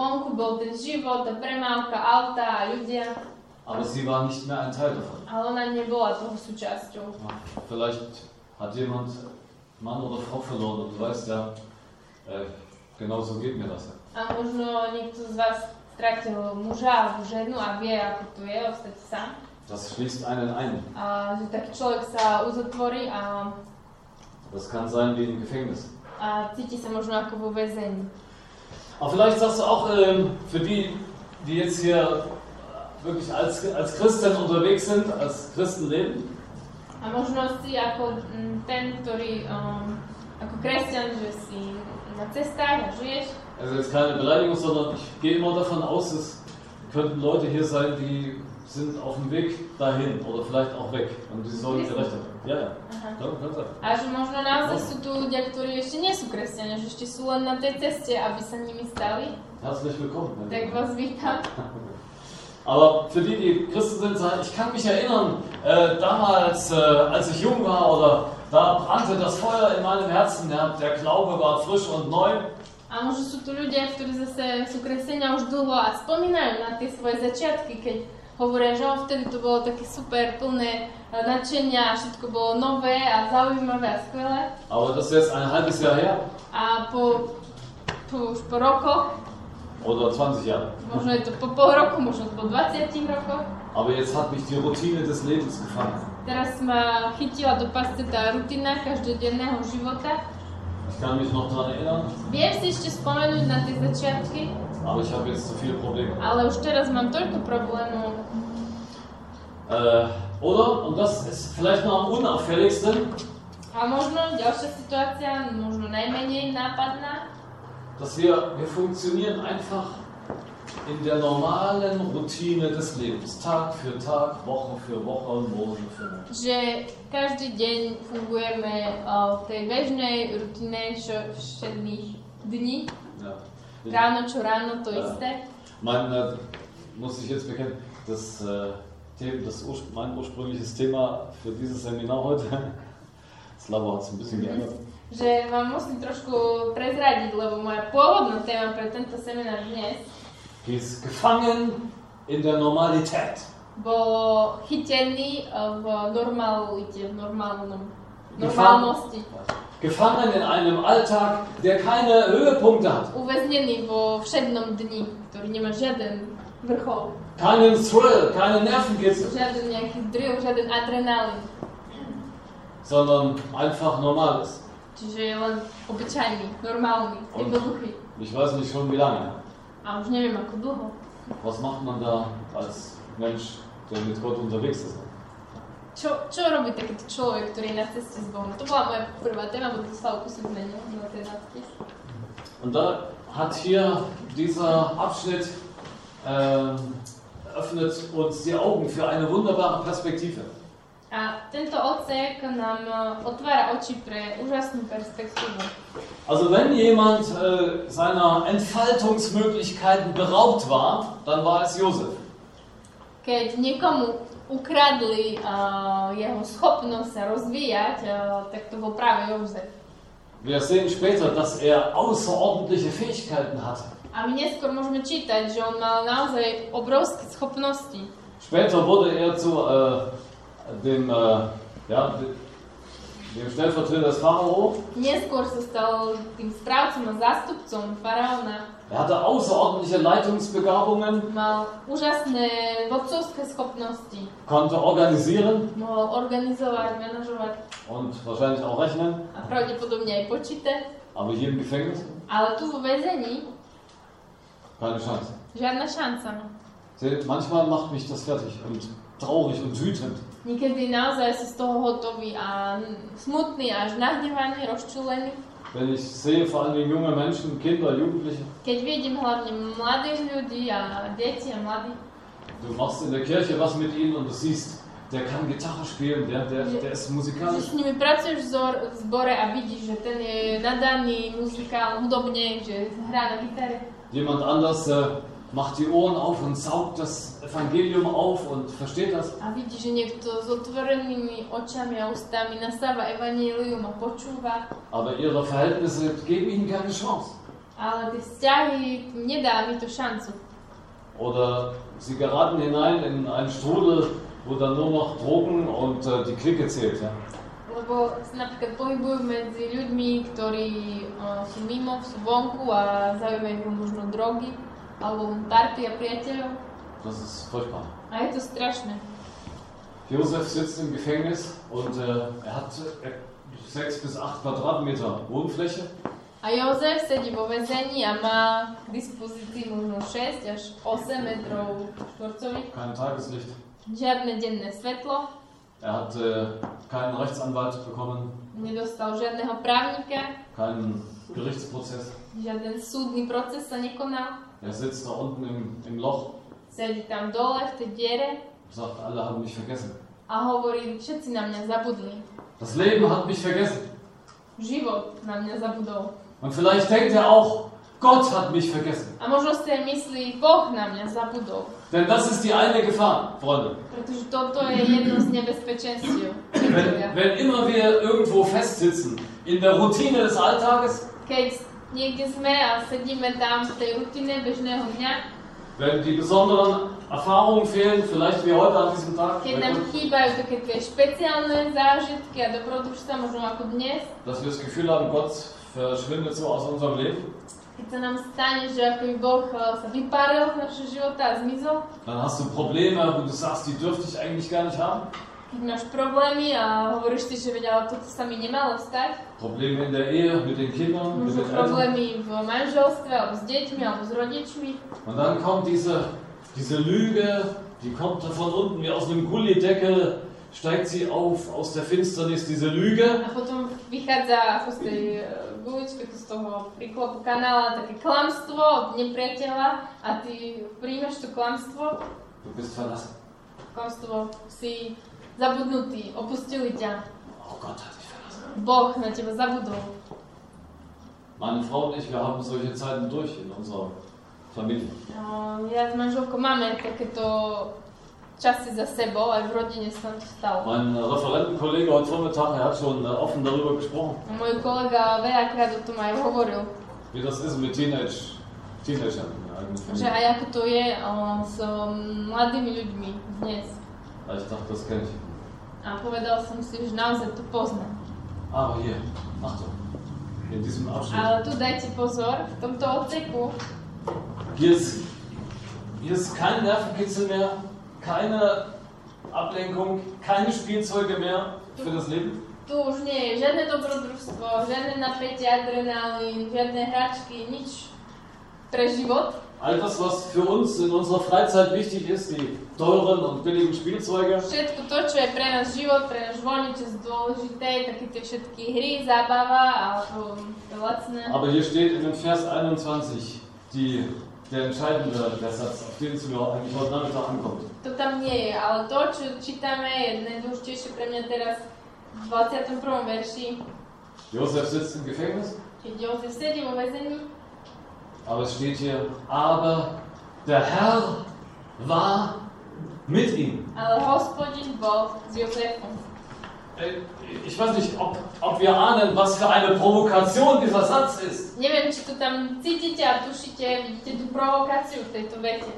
Aber sie war nicht mehr ein Teil davon. ale ona nebola toho súčasťou. Vielleicht hat jemand Mann oder Frau verloren und du weißt ja, äh, genau so geht mir das. A možno niekto z vás stratil muža alebo ženu a vie, ako to je ostať sám. Das schließt einen ein. A že taký človek sa uzatvorí a, Das kann sein wie im Gefängnis. a cíti sa možno ako vo väzení. Aber vielleicht sagst du auch ähm, für die, die jetzt hier wirklich als, als Christen unterwegs sind, als Christen leben, A možno si ako ten, ktorý um, ako kresťan, že si na cestách a žiješ. also jetzt keine Beleidigung, sondern ich gehe immer davon aus, es könnten Leute hier sein, die sind auf dem Weg dahin oder vielleicht auch weg und die sollen werden. Ja, ja, Aha. kann, kann sein. A že možno naozaj sú tu ľudia, ktorí ešte nie sú kresťania, že ešte sú len na tej ceste, aby sa nimi stali. Herzlich willkommen. Tak vás vítam. Aber für die, die Christen sind, ich kann mich erinnern, äh, damals, äh, als ich jung war, oder da brannte das Feuer in meinem Herzen, ja, der Glaube war frisch und neu. A možno sú tu ľudia, ktorí zase sú kresťania už dlho a spomínajú na tie svoje začiatky, keď hovoria, že o, vtedy to bolo také super, plné nadšenia a všetko bolo nové a zaujímavé a skvelé. Aber das ist jetzt ein halbes Jahr her A po, po, už po rokoch, oder 20 Jahre. možno je to po pol roku, možno po 20 rokoch, Aber jetzt hat mich die Routine des Lebens gefangen. teraz ma chytila do pasce tá rutina každodenného života. Ich kann mich noch daran erinnern, Viem si ešte spomenúť na tie začiatky, aber ich habe jetzt zu viele Probleme. ale už teraz mám toľko problémov. Äh, oder, und das ist vielleicht noch am unauffälligsten, A možno ďalšia situácia, možno najmenej nápadná, dass wir, wir funktionieren einfach in der normalen Routine des Lebens. Tag für Tag, Woche für Woche, Monat für Monat. že každý deň fungujeme uh, v tej bežnej rutine čo, všetných dní. Ja. Ráno čo ráno to Ja. isté. Mein, äh, muss ich jetzt bekennen, das, äh, Thema, das Urs mein ursprüngliches Thema für dieses Seminar heute, das Labo hat es ein bisschen geändert, Že vám musím trošku prezradiť, lebo moja pôvodná téma pre tento seminár dnes ist gefangen in der Normalität. bolo chytený uh, v normalite, v normálnom, normálnosti. gefangen in einem Alltag, der keine Höhepunkte hat. Uväznený vo všednom dni, ktorý nemá žiaden vrchol, Keinen Thrill, keine Nervenkitzel, žiaden nejaký drill, žiaden adrenalín. sondern einfach normal Czyli on obycialny, normalny, on, jako. Ich weiß nicht schon wie lange. A już nie wiem, jako. Was macht man da als Mensch, der mit Gott unterwegs ist? Co, co robi taki człowiek, który na cestie z Bogiem? To była moja prwa tema, bo zostało posunięte na ten nadpis. Und da hat hier dieser Abschnitt äh, öffnet uns die Augen für eine wunderbare Perspektive. A tento odsek nám e, otvára oči pre úžasnú perspektívu. Also wenn jemand äh, seiner Entfaltungsmöglichkeiten beraubt war, dann war es Josef. Keď niekomu ukradli uh, jeho schopnosť sa rozvíjať, uh, tak to bol práve Jozef. Wir sehen später, dass er außerordentliche Fähigkeiten hatte. A my neskôr môžeme čítať, že on mal naozaj obrovské schopnosti. Später wurde er zu äh, dem, äh, ja, de- dem Stellvertreter des Pharao. Neskôr sa stal tým správcom a zástupcom faraóna. Er hatte außerordentliche Leitungsbegabungen, Mal úžasné vodcovské schopnosti. konnte organisieren Mohol organizovať, manažovať und wahrscheinlich auch rechnen. a pravdepodobne aj počítať. Aber hier im Gefängnis Ale tu vo väzení keine Chance. žiadna šanca. Seht, Manchmal macht mich das fertig und traurig und wütend. Niekedy naozaj si z toho hotový a smutný, až nahnevaný, rozčúlený. Wenn ich sehe, vor allem junge Menschen, Kinder, Jugendliche, Keď vidím hlavne mladých ľudí a deti a mladých, du machst in der Kirche was mit ihnen und du siehst, der kann Gitarre spielen, der, der, der ist musikalisch. s nimi pracuješ v zbore a vidíš, že ten je nadaný muzikál, hudobne, že hrá na gitare. Jemand anders äh, macht die Ohren auf und saugt das Evangelium auf und versteht das. A vidíš, že niekto s otvorenými očami a ústami nasáva evanílium a počúva, Aber ihre Verhältnisse geben ihnen keine Chance. ale tie vzťahy, nedá mi to šancu. Oder sie geraten hinein in einen Strudel, wo dann nur noch Drogen und äh, die Clique zählt. Ja? Lebo sa napríklad pohybujú medzi ľuďmi, ktorí uh, sú mimo, sú vonku a zaujímajú možno drogy, alebo len party a priateľov. Das ist furchtbar. A je to strašné. Josef sitzt im Gefängnis und äh, er hat äh, sechs bis acht Quadratmeter Wohnfläche. A Jozef sedí vo väzení a má k dispozícii možno 6 až 8 metrov štvorcových. Kein Tageslicht. Žiadne denné svetlo, Er hat äh, keinen Rechtsanwalt bekommen, nedostal žiadneho právnika, keinen Gerichtsprozess. žiaden súdny proces sa nekonal. Er sitzt da unten im, im Loch, Sedí tam dole v tej diere sagt, alle haben mich vergessen. a hovorí, všetci na mňa zabudli. Das Leben hat mich vergessen. Život na mňa zabudol. Und vielleicht denkt er auch, Gott hat mich vergessen. A možno si myslí, Boh na mňa zabudol. Denn das ist die eine Gefahr, Freunde. Pretože toto je jedno z nebezpečenstiev. Wenn, wenn immer wir irgendwo festsitzen, in der Routine des Alltages, Keď niekde sme a sedíme tam v tej rutine bežného dňa, wenn die besonderen Erfahrungen fehlen, vielleicht wie heute an diesem Tag, keď nám chýbajú také tie špeciálne zážitky a dobrodružstva, možno ako dnes, dass wir das Gefühl haben, Gott verschwindet so aus unserem Leben, keď sa nám stane, že ako by Boh eh, sa vypáril z našho života a zmizol, dann hast du Probleme, wo du sagst, die dürfte ich eigentlich gar nicht haben. Máš problémy a hovoríš si, že veď, ale toto sa mi nemalo stať, Probleme in der Ehe, mit den Kindern, mit den problémy v manželstve, alebo s deťmi, alebo s rodičmi, Und dann kommt diese, diese Lüge, die kommt von unten wie aus einem Gullideckel, steigt sie auf aus der Finsternis, diese Lüge. a potom vychádza ako z tej eh, guličky, z toho príklopu kanála, také klamstvo od nepriateľa a ty príjmeš to klamstvo, Du bist verlassen. klamstvo si zabudnutý, opustili ťa, Oh Gott hat dich verlassen. Boh na teba zabudol. Meine Frau und ich, wir haben solche Zeiten durch in unserer Familie. Ja s manželkou máme takéto časy za sebou, aj v rodine sa nám to stalo. Mein Referentenkollege heute Vormittag, er hat schon äh, offen darüber gesprochen, môj kolega veľakrát o tom aj hovoril, wie das ist mit Teenage, Teenagern. že aj ako to je s mladými ľuďmi dnes. Dachte, das kenne ich. A povedal som si, že naozaj to poznám. Aber hier, Achtung, in diesem Abschnitt. Ale tu dajte pozor, v tomto odseku hier ist kein Nervenkitzel mehr, keine Ablenkung, keine Spielzeuge mehr für das Leben. tu už nie je žiadne dobrodružstvo, žiadne napätie, adrenalín, žiadne hračky, nič pre život. All das, was für uns in unserer Freizeit wichtig ist, die teuren und billigen Spielzeuge, Všetko to, čo je pre nás život, pre náš voľný čas dôležité, také tie všetky hry, zábava alebo to lacné. aber hier steht in dem Vers 21 die, der entscheidende der Satz, auf den es mir eigentlich heute Nachmittag ankommt. To tam nie je, ale to, čo čítame, je najdôležitejšie pre mňa teraz v 21. verši, Josef sitzt im Gefängnis, keď Jozef sedí vo väzení, aber es steht hier, aber der Herr war mit ihm. Äh, Ich weiß nicht, ob, ob wir ahnen, was für eine Provokation dieser Satz ist. Neviem, či to tam cítite a tušíte, vidíte tú provokáciu v tejto vete.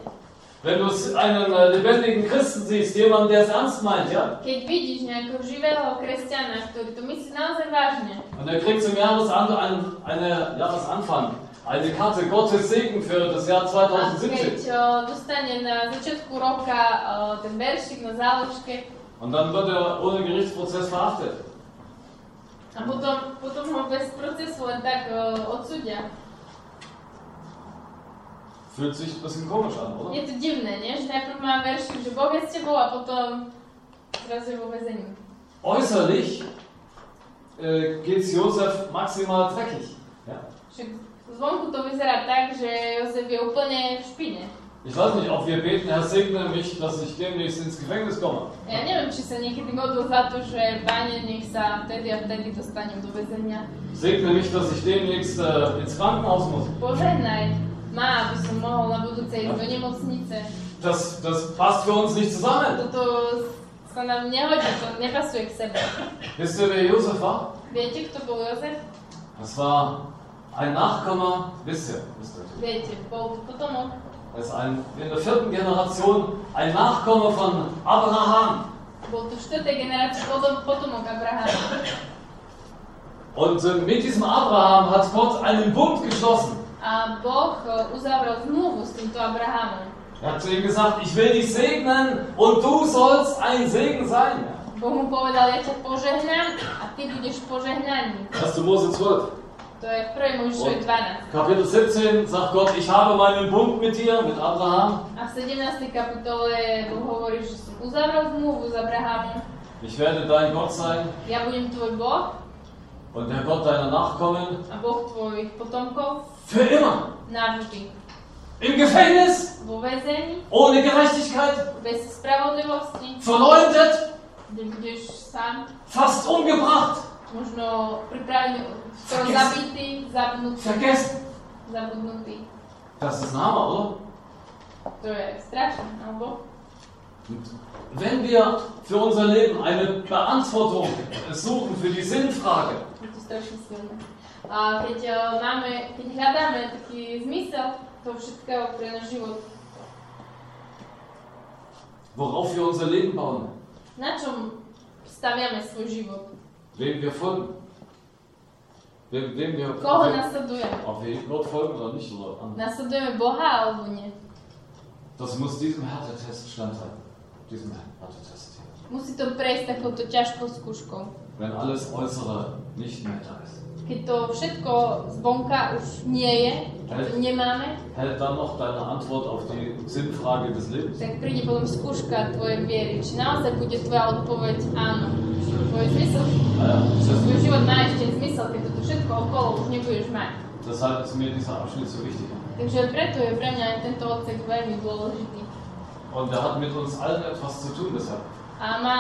Wenn du einen äh, lebendigen Christen siehst, jemanden, der es ernst meint, ja, Keď vidíš nejakého živého kresťana, ktorý to myslí naozaj vážne, und er kriegt zum Jahresan ein, eine, Jahresanfang Eine Karte Gottes Segen für das Jahr 2017. Und dann wird er ohne Gerichtsprozess verhaftet. Fühlt sich ein bisschen komisch an, oder? Äußerlich äh, es Josef maximal dreckig. Ja? Zvonku to vyzerá tak, že Jozef je úplne v špine. Ich weiß nicht, ob wir beten, Herr, segne mich, dass ich demnächst ins Gefängnis komme. Ja neviem, či sa niekedy modlil za to, že Pane, nech sa vtedy a vtedy dostanem do väzenia. Segne mich, dass ich demnächst äh, ins Krankenhaus muss. Požehnaj ma, aby som mohol na budúce ísť do nemocnice. Das, das passt für uns nicht zusammen. Toto sa nám nehodí, to nepasuje k sebe. Wisst ihr, wer Josef war? Viete, kto bol Jozef? Das war ein Nachkomme, wisst ihr, wisst ihr. Potomok. Er ist ein, in der vierten Generation ein Nachkomme von Abraham. Bol to štvrtej generácii potom, potomok Abrahama. Und äh, mit diesem Abraham hat Gott einen Bund geschlossen. A Boh uzavrel zmluvu s týmto Abrahamom. Er hat zu ihm gesagt, ich will dich segnen und du sollst ein Segen sein. Boh mu povedal, ja ťa požehnám a ty budeš požehnaný. 1. Mose 12. To je v 1. Mojžišovi 12. Kapitel 17 sagt Gott, ich habe meinen Bund mit dir, mit Abraham. A v 17. kapitole Boh hovorí, že som uzavrel zmluvu s Abrahamom. Ich werde dein Gott sein Ja budem tvoj Boh und der Gott deiner Nachkommen a Boh tvojich potomkov für immer. navždy. Im Gefängnis, Vo väzení, ohne Gerechtigkeit, bez spravodlivosti, verleumdet, fast umgebracht, možno pripravený, skoro zabitý, zabudnutý, vergessen. zabudnutý. Ein Hammer, oder? To je strašné, alebo? Wenn wir für unser Leben eine Beantwortung suchen für die Sinnfrage, to. A keď, eh, máme, keď hľadáme taký zmysel toho všetkého pre náš život, worauf wir unser Leben bauen, na čom staviame svoj život? Wem wir folgen, wem, wem wir, Koho nasledujeme? ob wir Gott folgen oder nicht, oder an. Nasledujeme Boha alebo nie? Das muss diesem Härtetest standhalten. Diesem Härtetest hier. Musí to prejsť takouto ťažkou skúškou. Wenn alles Äußere nicht mehr da ist. Keď to všetko zvonka už nie je, to nemáme, Hält dann noch deine Antwort auf die Sinnfrage des Lebens? tak príde potom skúška tvojej viery. Či naozaj bude tvoja odpoveď áno. Tvoj zmysel, das, tvoj život má ešte zmysel, keď toto všetko okolo už nebudeš mať. deshalb ist mir dieser Abschnitt so wichtig. Takže preto je pre mňa aj tento odsek veľmi dôležitý. Und er hat mit uns allen etwas zu tun deshalb. A má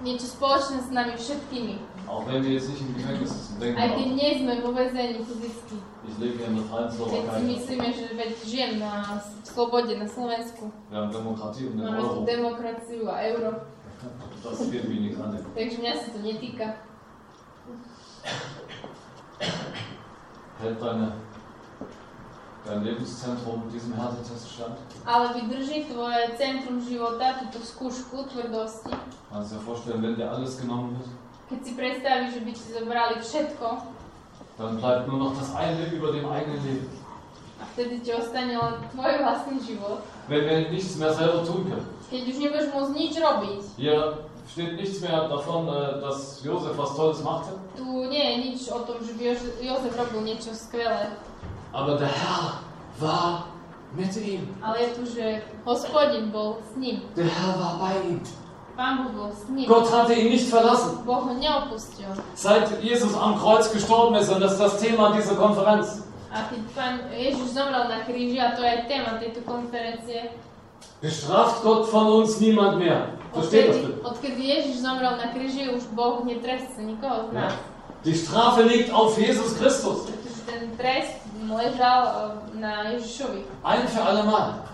niečo spoločné s nami všetkými. Auch wenn wir jetzt nicht im Gefängnis sitzen, denken Aj keď wir, nie sme vo väzení fyzicky. ich lebe in der freien Keď si Slowakei. myslíme, že veď žijem na slobode, na Slovensku. Wir haben Demokratie und den Máme Euro. demokraciu a euro. Das geht mich nichts an. Takže mňa sa to netýka. Hält deine, dein Lebenszentrum diesem Härtetest stand? Ale vydrží tvoje centrum života, túto skúšku tvrdosti. Kannst du dir vorstellen, wenn dir alles genommen wird, Keď si predstavíš, že by ti zobrali všetko dann bleibt nur noch das eine über dem eigenen Leben. a vtedy ti ostane len tvoj vlastný život. Wenn wir nichts mehr selber tun können. Keď už nebudeš môcť nič robiť, Hier steht nichts mehr davon, äh, dass Josef was Tolles machte. tu nie je nič o tom, že by Jozef robil niečo skvelé. Aber der Herr war mit ihm. Ale je tu, že hospodin bol s ním. Der Herr war bei ihm. Gott hatte ihn nicht verlassen. Seit Jesus am Kreuz gestorben ist, und das ist das Thema dieser Konferenz, bestraft Gott von uns niemand mehr. Versteht das bitte? odkedy Ježiš zomrel na kríži, už Boh netrestá nikoho z nás. Die Strafe liegt auf Jesus Christus. Pretože ten trest ležal na Ježišovi. Ein für alle Mal.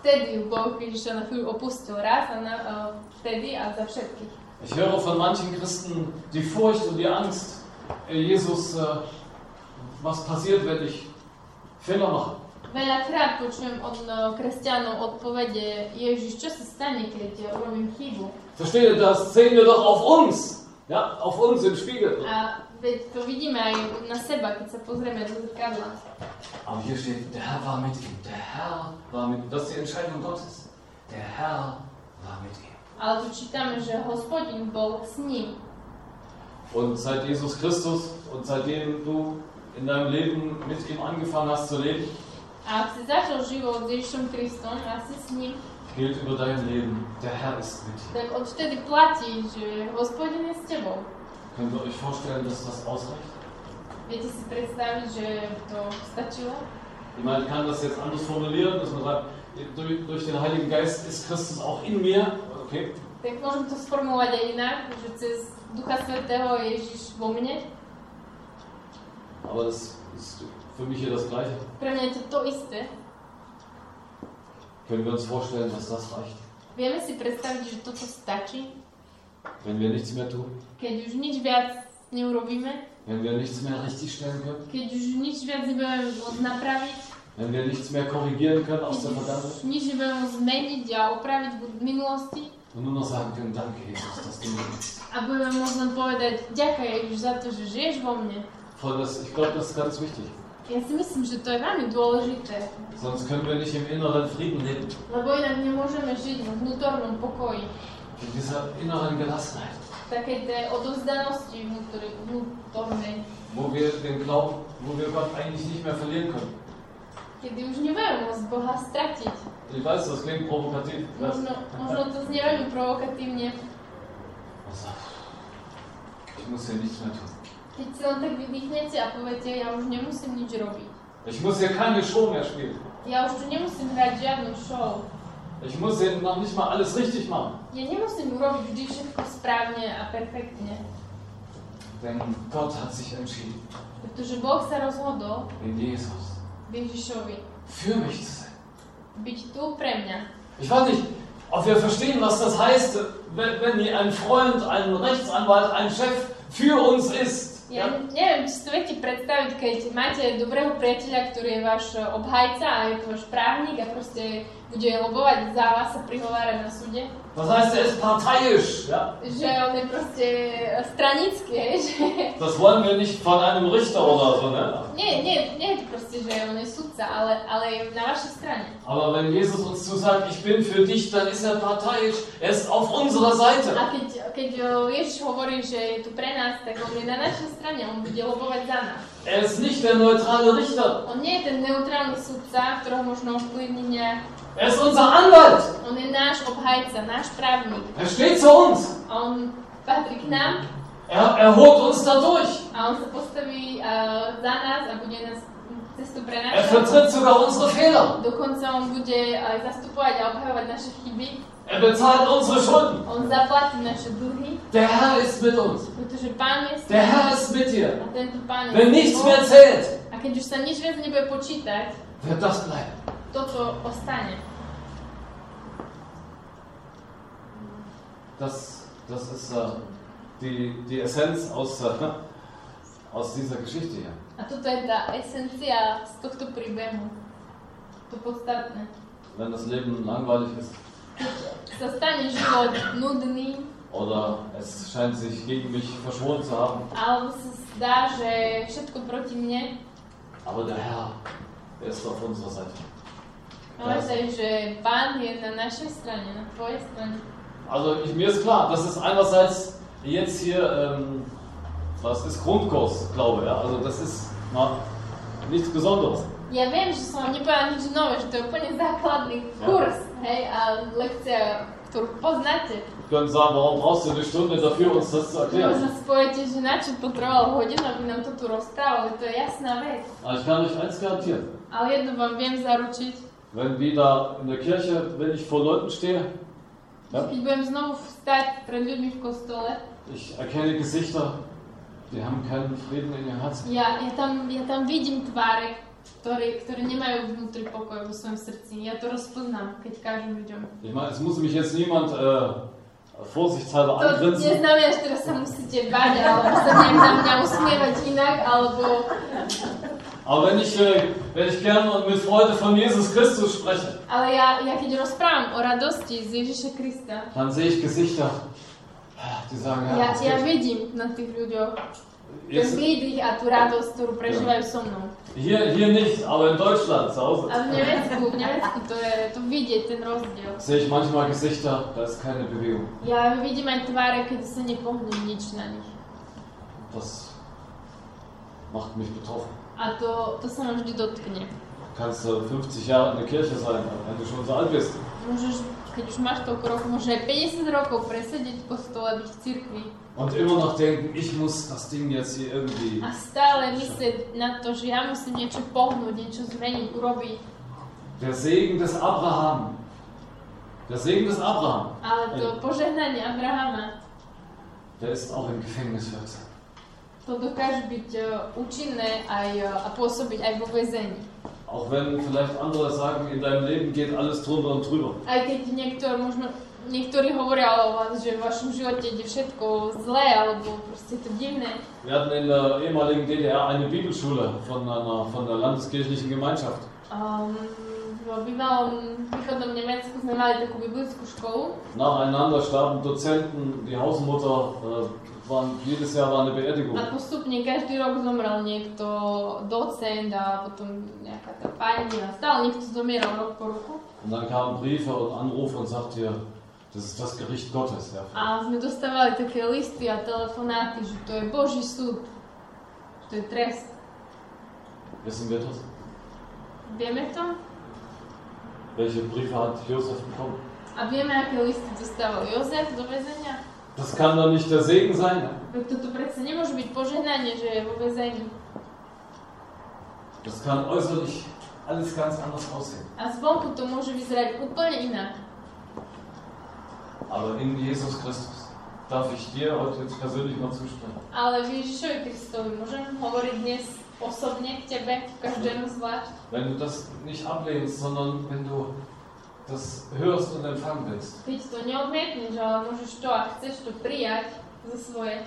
Vtedy Boh Ježiša na chvíľu opustil raz a na, eh, vtedy a za všetkých. Ich höre von manchen Christen die Furcht und die Angst, Jesus, äh, was passiert, wenn ich Fehler mache? Veľakrát počujem od eh, kresťanov odpovede Ježiš, čo sa stane, keď ja urobím chybu? Versteht ihr, das sehen wir doch auf uns. Ja, auf uns im Spiegel. A veď to vidíme aj na seba, keď sa pozrieme do zrkadla. Aber hier steht, der Herr war mit ihm. Der Herr war mit ihm. Das ist die Entscheidung Gottes. Der Herr war mit ihm. Ale tu čítame, že hospodin bol s ním. Und seit Jesus Christus und seitdem du in deinem Leben mit ihm angefangen hast zu leben, A si začal život s Ježišom Kristom a si s ním, gilt über dein Leben, der Herr ist mit dir. tak odvtedy platí, že hospodin je s tebou. Könnt ihr euch vorstellen, dass das ausreicht? Viete si predstaviť, že to stačilo? Ich kann das jetzt anders formulieren, dass man sagt, durch, durch den Heiligen Geist ist Christus auch in mir. Okay. Tak môžem to sformulovať aj inak, že cez Ducha Svetého je Ježiš vo mne. Aber das ist für mich hier das Gleiche. Pre mňa je to to isté. Können wir uns vorstellen, dass das reicht? Vieme si predstaviť, že toto stačí, Wenn wir nichts mehr tun? keď už nič viac neurobíme, Wenn wir nichts mehr richtig stellen können? keď už nič viac nebudeme môcť napraviť, Wenn wir nichts mehr korrigieren können aus der Vergangenheit? nič nebudeme môcť zmeniť a opraviť v minulosti Du mir bist. a budeme môcť len povedať ďakujem Ježiš za to, že žiješ vo mne. Voll das, ich glaube, das ist ganz wichtig. Ja si myslím, že to je veľmi dôležité, Sonst können wir nicht im inneren Frieden leben. lebo inak nemôžeme žiť vo vnútornom pokoji. In dieser inneren Gelassenheit. Takej tej odovzdanosti vnútornej, Wo wir den Glauben, wo wir Gott eigentlich nicht mehr verlieren können. kedy už nebudeme môcť Boha stratiť. Ich weiß, das klingt provokativ. Možno, možno to znie veľmi provokatívne, ich muss hier nichts mehr tun. keď si len tak vydýchnete a poviete, ja už nemusím nič robiť. Ich muss hier keine Show mehr spielen. Ja už tu nemusím hrať žiadnu show. Ich muss hier noch nicht mal alles richtig machen. Ja nemusím urobiť vždy všetko správne a perfektne. Denn Gott hat sich entschieden, Pretože Boh sa rozhodol in Jesus v Ježišovi für mich zu sein. Ich weiß nicht, ob wir verstehen, was das heißt, wenn, wenn ein Freund, ein Rechtsanwalt, ein Chef für uns ist. Ja neviem, či si to viete predstaviť, keď máte dobrého priateľa, ktorý je váš e, obhajca a je to váš právnik a proste bude lobovať za vás a prihovárať na súde. Das heißt, er ist parteiisch. Ja? Že on je proste stranický, že... Das wollen wir nicht von einem Richter oder so. Ne? Nie, nie, nie je to proste, že on je sudca, ale, ale je na vašej strane. Aber wenn Jesus uns zusagt, ich bin für dich, dann ist er parteiisch. Er ist auf unserer Seite. A keď, keď o, Ježiš hovorí, že je tu pre nás, tak on je na našej strane, on bude lobovať za nás. Er ist nicht der neutrale Richter. On nie je ten neutrálny sudca, ktorého možno ovplyvniť nejak. Er ist unser Anwalt. On je náš obhajca, náš právnik. Er steht zu uns. A on patrí k nám Er, er holt uns da durch. a on sa postaví uh, za nás a bude nás cestu pre Er nás. vertritt sogar unsere Fehler. Dokonca on bude aj zastupovať a obhajovať naše chyby. Er bezahlt unsere Schulden. Der Herr ist mit uns. pretože Pán je s Der. Herr ist mit dir. A tento Pán je Wenn nichts mehr zählt, A keď už sa nič viac nebude počítať, wird das bleiben. toto ostane. Das, das ist äh, die, die Essenz aus, äh, aus dieser Geschichte hier. A toto je tá esencia z tohto príbehu. To podstatné. Wenn das Leben langweilig ist Oder es scheint sich gegen mich verschworen zu haben, proti aber der Herr, der ist auf unserer Seite. na na. Also ich, mir ist klar, das ist einerseits jetzt hier, ähm, was ist Grundkurs, glaube ich, ja? also das ist na, nichts Besonderes. Ja viem, že som vám nepovedala nič nové, že to je úplne základný kurz, hej, a lekcia, ktorú poznáte. Warum brauchst du eine Stunde dafür, uns das zu erklären? Možno si poviete, že na čo potreboval hodinu, aby nám to tu rozprávali, to je jasná vec. Aber ich kann euch eins garantieren. Ale jedno vám viem zaručiť, Wenn wieder in der Kirche, wenn ich vor Leuten stehe, ja, keď budem znovu vstať pred ľuďmi v kostole, ich erkenne Gesichter, die haben keinen Frieden in ihrem Herzen. ja, ja, tam, ja tam vidím tváre, ktoré, ktoré nemajú vnútri pokoj vo svojom srdci. Ja to rozpoznám, keď kážem ľuďom. Ich meine, es muss mich jetzt niemand äh, vorsichtshalber To angrinsen. neznamená, že teraz sa musíte bať, alebo sa nejak na mňa usmievať inak, alebo... Aber wenn ich, äh, wenn ich gerne und mit Freude von Jesus Christus spreche, Ale ja, ja keď rozprávam o radosti z Ježiša Krista, dann sehe ich Gesichter, die sagen, ja, ja, ja vidím na tých ľuďoch ten Jetzt, výdych a tú radosť, ktorú prežívajú so mnou. hier, hier nicht, aber in Deutschland zu Hause A v Nemecku, v Nemecku to je to vidieť, ten rozdiel. sehe ich manchmal Gesichter, da ist keine Bewegung. Ja vidím aj tváre, keď sa nepohnú nič na nich. Das macht mich betroffen. A to, to sa ma vždy dotkne. Kannst du 50 Jahre in der Kirche sein, wenn du schon so alt bist. Môžeš, keď už máš toľko rokov, môžeš aj 50 rokov presedieť v kostole, byť v cirkvi Und immer noch denken, ich muss das Ding jetzt hier irgendwie. a stále myslieť na to, že ja musím niečo pohnúť, niečo zmeniť, urobiť. Der Segen des Abraham. Der Segen des Abraham. Ale to požehnanie Abrahama, Der ist auch im Gefängnis wirksam. to dokáže byť e, účinné aj, e, a pôsobiť aj vo väzení. Auch wenn vielleicht andere sagen, in deinem Leben geht alles drunter und drüber. Aj keď niektor, možno, niektorí hovoria o vás, že v vašom živote ide všetko zlé, alebo proste je to divné. Wir hatten in der ehemaligen DDR eine Bibelschule von, einer, von der landeskirchlichen Gemeinschaft. Um, v bývalom východnom Nemecku sme mali takú biblickú školu Nacheinander starben Dozenten, die Hausmutter, äh, waren, jedes Jahr war eine Beerdigung. a postupne každý rok zomrel niekto docent a potom nejaká tá pani a stále niekto zomieral rok po roku. Und dann kamen Briefe und Anrufe und sagte, das ist das Gericht Gottes. Ja. A sme dostávali také listy a telefonáty, že to je Boží súd, že to je trest. Wissen wir das? Vieme to? Welche Briefe hat Josef bekommen? A vieme, aké listy dostával Jozef do väzenia? Das kann doch nicht der Segen sein. Ja? Veď toto predsa nemôže byť požehnanie, že je vo väzení. Das kann äußerlich alles ganz anders aussehen. A zvonku to môže vyzerať úplne inak. Aber in Jesus Christus darf ich dir heute jetzt persönlich mal zusprechen. Ale Ježišovi Kristovi môžem hovoriť dnes osobne k tebe, každému zvlášť. Wenn du das nicht ablehnst, sondern wenn du das hörst und empfangen willst, Keď to neodmietneš, ale môžeš to a chceš to prijať za svoje,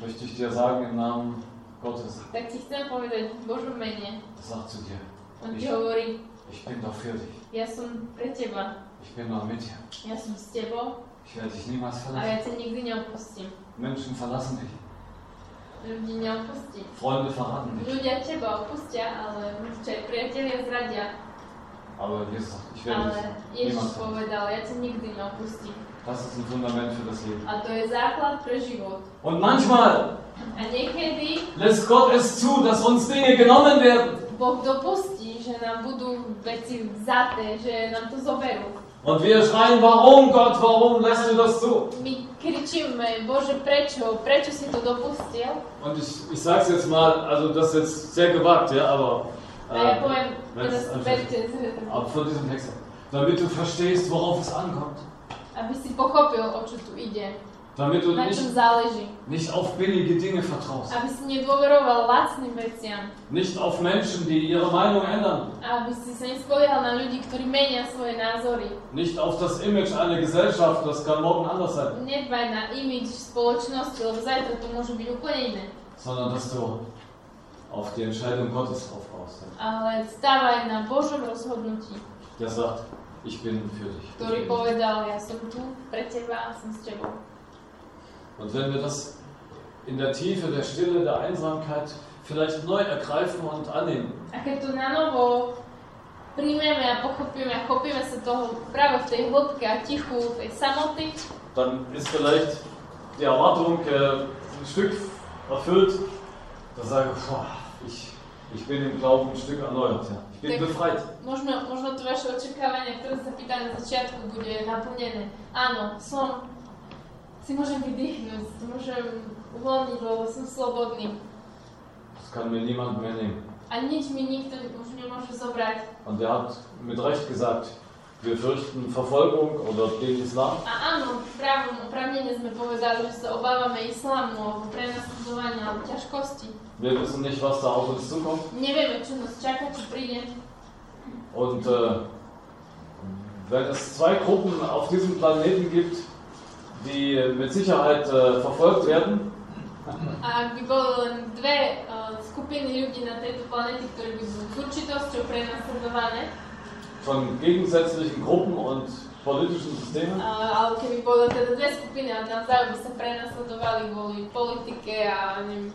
möchte ich dir sagen im Namen Gottes, tak ti chcem povedať v Božom mene. sag zu dir, On ti hovorí, ich bin doch für dich. ja som pre teba, Ich bin doch mit dir. ja som s tebou Ich werde dich niemals a ja verlassen. ťa nikdy neopustím. Menschen verlassen dich. Ľudí neopustím. Freunde verraten dich. Ľudia teba opustia, ale možno aj priatelia zradia. Aber Jesus sagt, ich werde Ale dich Ježiš povedal, ja ťa nikdy neopustím. Das ist ein Fundament für das Leben. A to je základ pre život. Und manchmal A niekedy lässt Gott es zu, dass uns Dinge genommen werden. Boh dopustí, že nám budú veci vzaté, že nám to zoberú. Und wir schreien, warum Gott, warum lässt du das zu? My kričíme, Bože, prečo? Prečo si to dopustil? Und ich, ich sage es jetzt mal, also das ist jetzt sehr gewagt, ja, aber, A ja äh, wenn aber von diesem Text, damit du verstehst, worauf es ankommt. aby si pochopil, o čo tu ide. Damit du Na nicht, záleží. nicht auf billige Dinge vertraust. Aby si nedôveroval lacným veciam. Nicht auf Menschen, die ihre Meinung ändern. A aby si sa nespoliehal na ľudí, ktorí menia svoje názory. Nicht auf das Image einer Gesellschaft, das kann morgen anders sein. Nedbaj na imidž spoločnosti, lebo zajtra to môže byť úplne iné. Sondern dass du auf die Entscheidung Gottes aufbaust. Ale na rozhodnutí, Der sagt, ich bin für dich. Ich ktorý bin povedal, ja som tu pre teba a som s tebou. Und wenn wir das in der Tiefe der Stille, der Einsamkeit vielleicht neu ergreifen und annehmen, A keď to na novo príjmeme a pochopíme a chopíme sa toho práve v tej hĺbke a tichu, tej samoty, dann ist vielleicht die Erwartung äh, ein Stück erfüllt da sage, boah, ich, ich bin im Glauben ein Stück erneuert. Ja. Ich bin tak befreit. Można, można to oczekiwania, które zapytane na początku były napełnione. Ano, są, si możemy wydychnąć, możemy uwolnić, bo są swobodni. Das kann mir niemand mehr nehmen. A nic mi nikt już nie może zabrać. Und er hat mit Recht gesagt, wir fürchten Verfolgung oder den Islam? A ano, prawem uprawnienie zmypowiadali, że obawiamy islamu, uprawnienia stosowania ciężkości. Wir wissen nicht, was da auf uns zukommt. Nie wiemy, czy nas czeka, czy. Und äh, wenn es zwei Gruppen auf diesem Planeten gibt, die mit Sicherheit äh, verfolgt werden, а би било две uh, skupiny ljudi na tej planeti, koji bi bili s určitostjo prenasledovane. Von gegensätzlichen Gruppen und politischen Systemen, ale keby boli teda dve skupiny a navzájom by sa prenasledovali kvôli politike a neviem,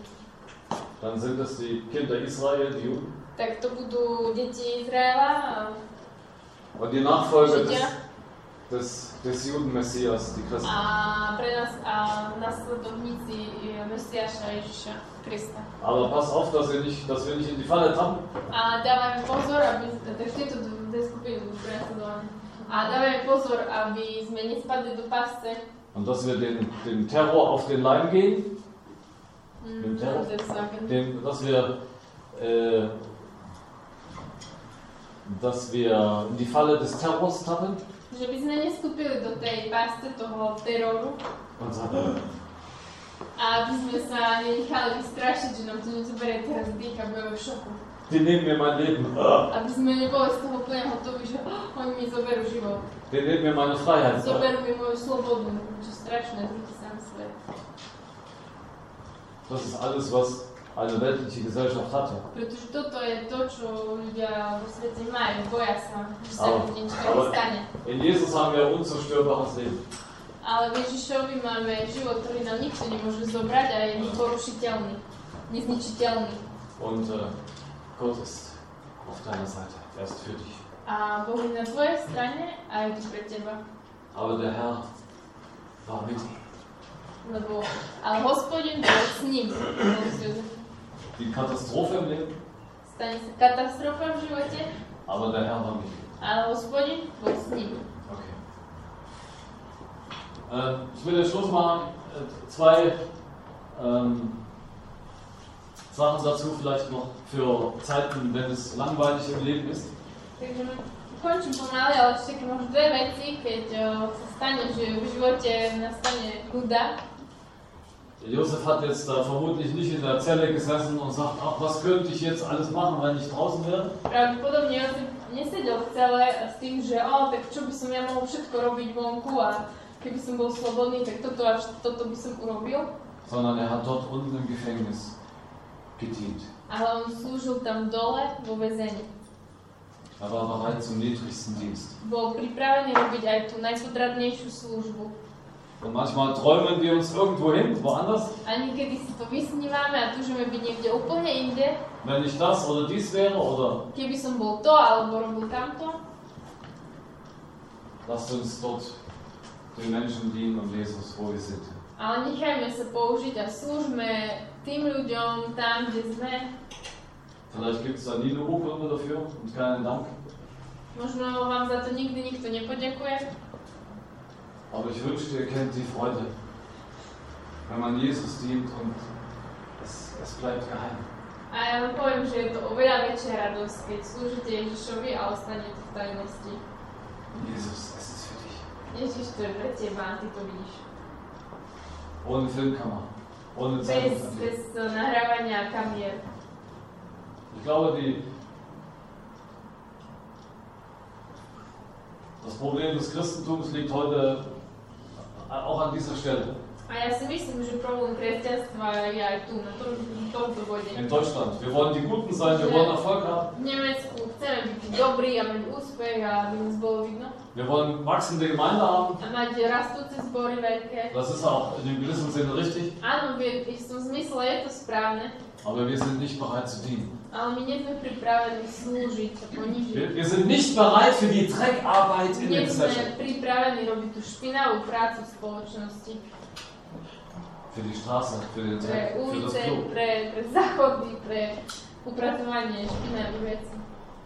dann sind es die Kinder Israel, die Juden, tak to budú deti Izraela a und die Nachfolger des, des, des Judenmessias, die Christen. a pre nás a nasledovníci Mesiáša Ježiša Krista. Aber pass auf, dass wir nicht, dass wir nicht in die Falle tappen. A dávajme pozor, aby takže tieto dve skupiny budú. A dávajme pozor, aby sme nespadli do pasce. Und dass wir den, den Terror auf den Leim gehen, Mm, Terror? je celkem. den, dass wir äh, dass wir in die Falle des Terrors tappen Že by sme nestúpili do tej pásce toho teroru und sagen, a aby sme sa nenechali vystrašiť, že nám to nezoberie teraz dých a budeme v šoku. Mir mein Leben, ah, Aby sme neboli z toho úplne hotoví, že oh, oni mi zoberú život. mir meine Freiheit. ah. Zoberú mi moju slobodu. Čo strašné, zlý sám svet. Das ist alles, was eine weltliche Gesellschaft hatte. Pretože toto je to, čo ľudia vo svete majú. Boja sa, že sa im niečo nestane. In Jesus haben wir unzerstörbares Leben. Ale v Ježišovi máme život, ktorý nám nikto nemôže zobrať a je neporušiteľný, nezničiteľný. Und äh, Gott ist auf deiner Seite. Er ist für dich. Aber der Herr war mit ihm. Die Katastrophe im Leben. Катастрофа в животе. Aber der Herr war mit ihm. Okay. Ähm, ich will den Schluss machen. Äh, zwei ähm, Sachen dazu vielleicht noch für Zeiten, wenn es langweilig im Leben ist. Takže končím pomaly, ale ešte také možno dve veci, keď o, sa stane, že v živote nastane nuda. Josef hat jetzt da vermutlich nicht in der Zelle gesessen und sagt, ach, was könnte ich jetzt alles machen, wenn ich draußen wäre? Pravdepodobne nesedel v cele s tým, že o, tak čo by som ja mohol všetko robiť vonku a keby som bol slobodný, tak toto a toto by som urobil. Sondern er hat dort unten im Gefängnis gedient. Ale on slúžil tam dole vo väzení. Er war bereit zum niedrigsten Dienst. Bol pripravený robiť aj tú najpodradnejšiu službu. Und manchmal träumen wir uns irgendwo hin, woanders. A niekedy si to vysnívame a túžime byť niekde úplne inde. Wenn ich das oder dies wäre, oder Keby som bol to alebo robil tamto, lasst uns dort den Menschen dienen und Jesus, wo wir sind. ale nechajme sa použiť a slúžme tým ľuďom tam, kde sme. Vielleicht gibt es da nie eine Urkunde dafür und keinen Dank. Možno vám za to nikdy nikto nepoďakuje, Aber ich wünschte, ihr kennt die Freude, wenn man Jesus dient und es, es bleibt geheim. A ja vám poviem, že je to oveľa väčšia radosť, keď slúžite Ježišovi a ostanete v tajnosti. Jesus, es ist für dich. Ježiš, to je pre teba ty to vidíš. Ohne Filmkamera, Bez, bez nahrávania kamier. Ich glaube, die, das Problem des Christentums liegt heute äh, auch an dieser Stelle. In Deutschland. Wir wollen die Guten sein, wir wollen Erfolg haben. В Немецку. Chcemy być dobry, ja mieć uspech, a wir wollen wachsende Gemeinde haben. A mať rastúce zbory veľké. Das ist auch in einem gewissen Sinne richtig, Áno, v istom zmysle je to správne, aber wir sind nicht bereit zu dienen. ale my nie sme pripravení slúžiť a ponižiť. Wir, wir sind nicht bereit für die Dreckarbeit in Nie der sme Gesellschaft. pripravení robiť tú špinavú prácu v spoločnosti. Für die Straße, für den Dreck, für das Klo. pre, pre záchody, pre upratovanie špinavých vecí.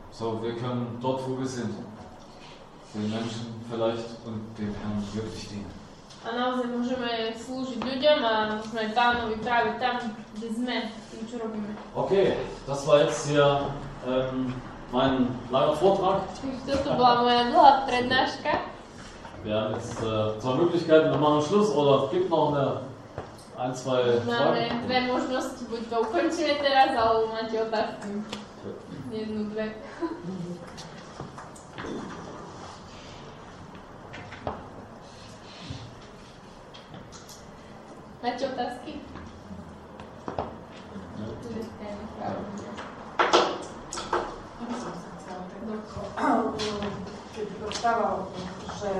So, wir können dort, wo wir sind, den Menschen vielleicht und dem Herrn wirklich dienen. A naozaj môžeme slúžiť ľuďom a môžeme pánovi práve tam, kde sme, tým, čo robíme. Okay, das war jetzt hier ähm, mein langer Vortrag. Toto bola moja dlhá prednáška. Wir haben jetzt äh, zwei Möglichkeiten, wir machen Schluss oder gibt noch eine, ein, zwei Máme Fragen. dve možnosti, buď to ukončíme teraz, alebo máte otázky. Jednu, dve. Tak ako, keď rozprával o tom, že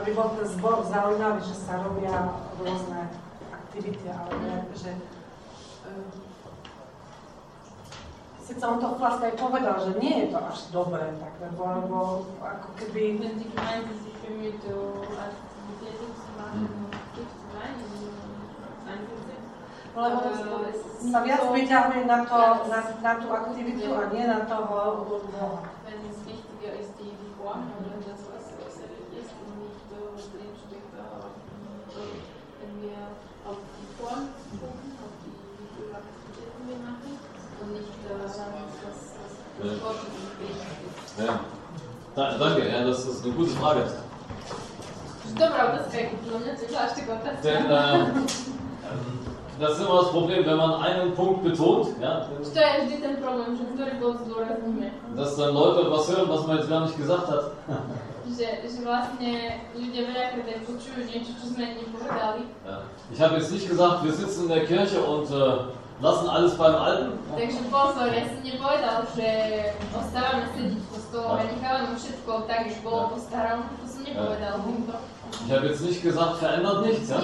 aby bol ten zbor zaujímavý, že sa robia rôzne aktivity, ale ne, že um, Sice on to vlastne aj povedal, že nie je to až dobré, tak, lebo, lebo ako keby Men Natomiast wydziały na, to, na, na tą aktywitu, a nie na to, bo... bo. Ja. Da, danke, ja, das ist eine gute Frage. Dobra, das ist gut. Dla mnie to aż tego Das ist immer das Problem, wenn man einen Punkt betont. Ja. Dass dann Leute was hören, was man jetzt gar nicht gesagt hat. Ja. Ich habe jetzt nicht gesagt, wir sitzen in der Kirche und äh, lassen alles beim Alten. Także pozor, ja nie powiedział, że postaramy siedzieć w kościele, nechałem wszystko tak, jak było, postaram, po prostu nie powiedział. Ich habe jetzt nicht gesagt, verändert nichts. Ja? To.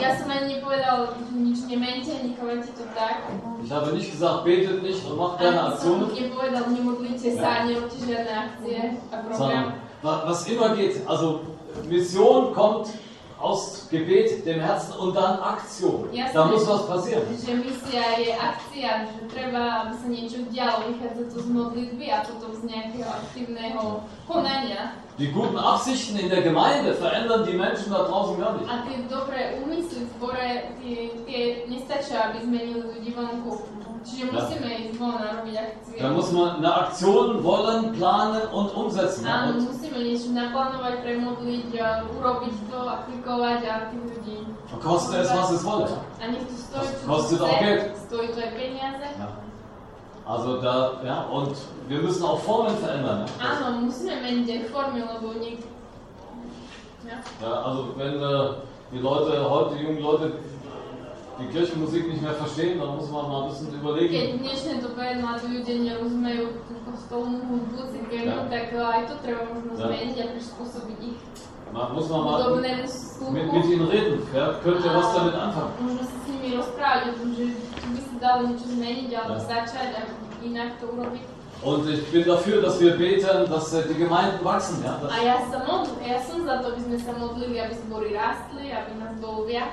Ich habe nicht gesagt, betet nicht und macht keine Aktionen. nepovedal, nemodlite sa, nerobte žiadne akcie a program. Sondern wa- was immer geht, also Mission kommt aus Gebet, dem Herzen und dann Aktion. Jasne. Da muss was passieren. Že misia je akcia, že treba, aby sa niečo dialo, vychádza to z modlitby a potom z nejakého aktívneho konania. Die guten Absichten in der Gemeinde verändern die Menschen da draußen gar nicht. A tie dobré úmysly v zbore, tie, tie nestačia, aby zmenili ľudí vonku. Da muss man eine Aktion wollen, planen und umsetzen. Áno, Und musíme niečo naplánovať, premodliť, a urobiť to, aplikovať a tých ľudí. koste es, was es wolle. A nech to stojí, čo Kostet auch Geld. stojí to aj peniaze. Ja. Also da, ja, und wir müssen auch Formen verändern. Ja? Áno, musíme meniť aj formy, lebo niek... Ja. Ja, also wenn äh, die Leute, heute die jungen Leute, die Kirchenmusik nicht mehr verstehen, dann muss man mal ein bisschen Keď überlegen. v dnešnej dobe mladí ľudia nerozumejú kostolnú hudbu, cirkevnú, Ja. tak aj to treba možno Ja. zmeniť a prispôsobiť ich Man muss man mal mit, mit ihnen reden. Ja? Könnt ihr was damit anfangen? Možno sa s nimi rozprávať o tom, že tu by sa dalo niečo zmeniť alebo Ja. začať a inak to urobiť. Und ich bin dafür, dass wir beten, dass äh, die Gemeinden wachsen. Ja? A Dass, ja, sa modl, ja som za to, aby sme sa modlili, aby zbory rástli, aby nás bolo viac,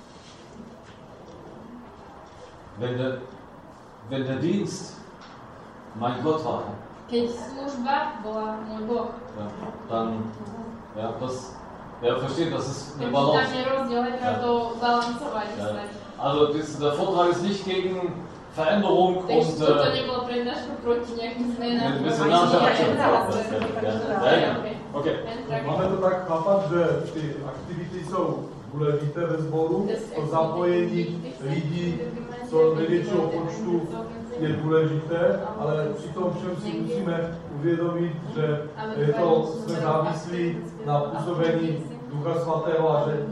Wenn der, wenn der Dienst mein Gott war, ja, dann, ja, das, ja, versteht, das ist eine Balance. Ja. Ja. Also das, der Vortrag ist nicht gegen Veränderung und... Äh, mit missionarischer Aktion. Okay. Mamy to tak chápat, że ty aktivity jsou důležité ve sboru, to co největšího počtu je důležité, ale při tom všem si musíme uvědomit, že je to, jsme závislí na působení Ducha Svatého a že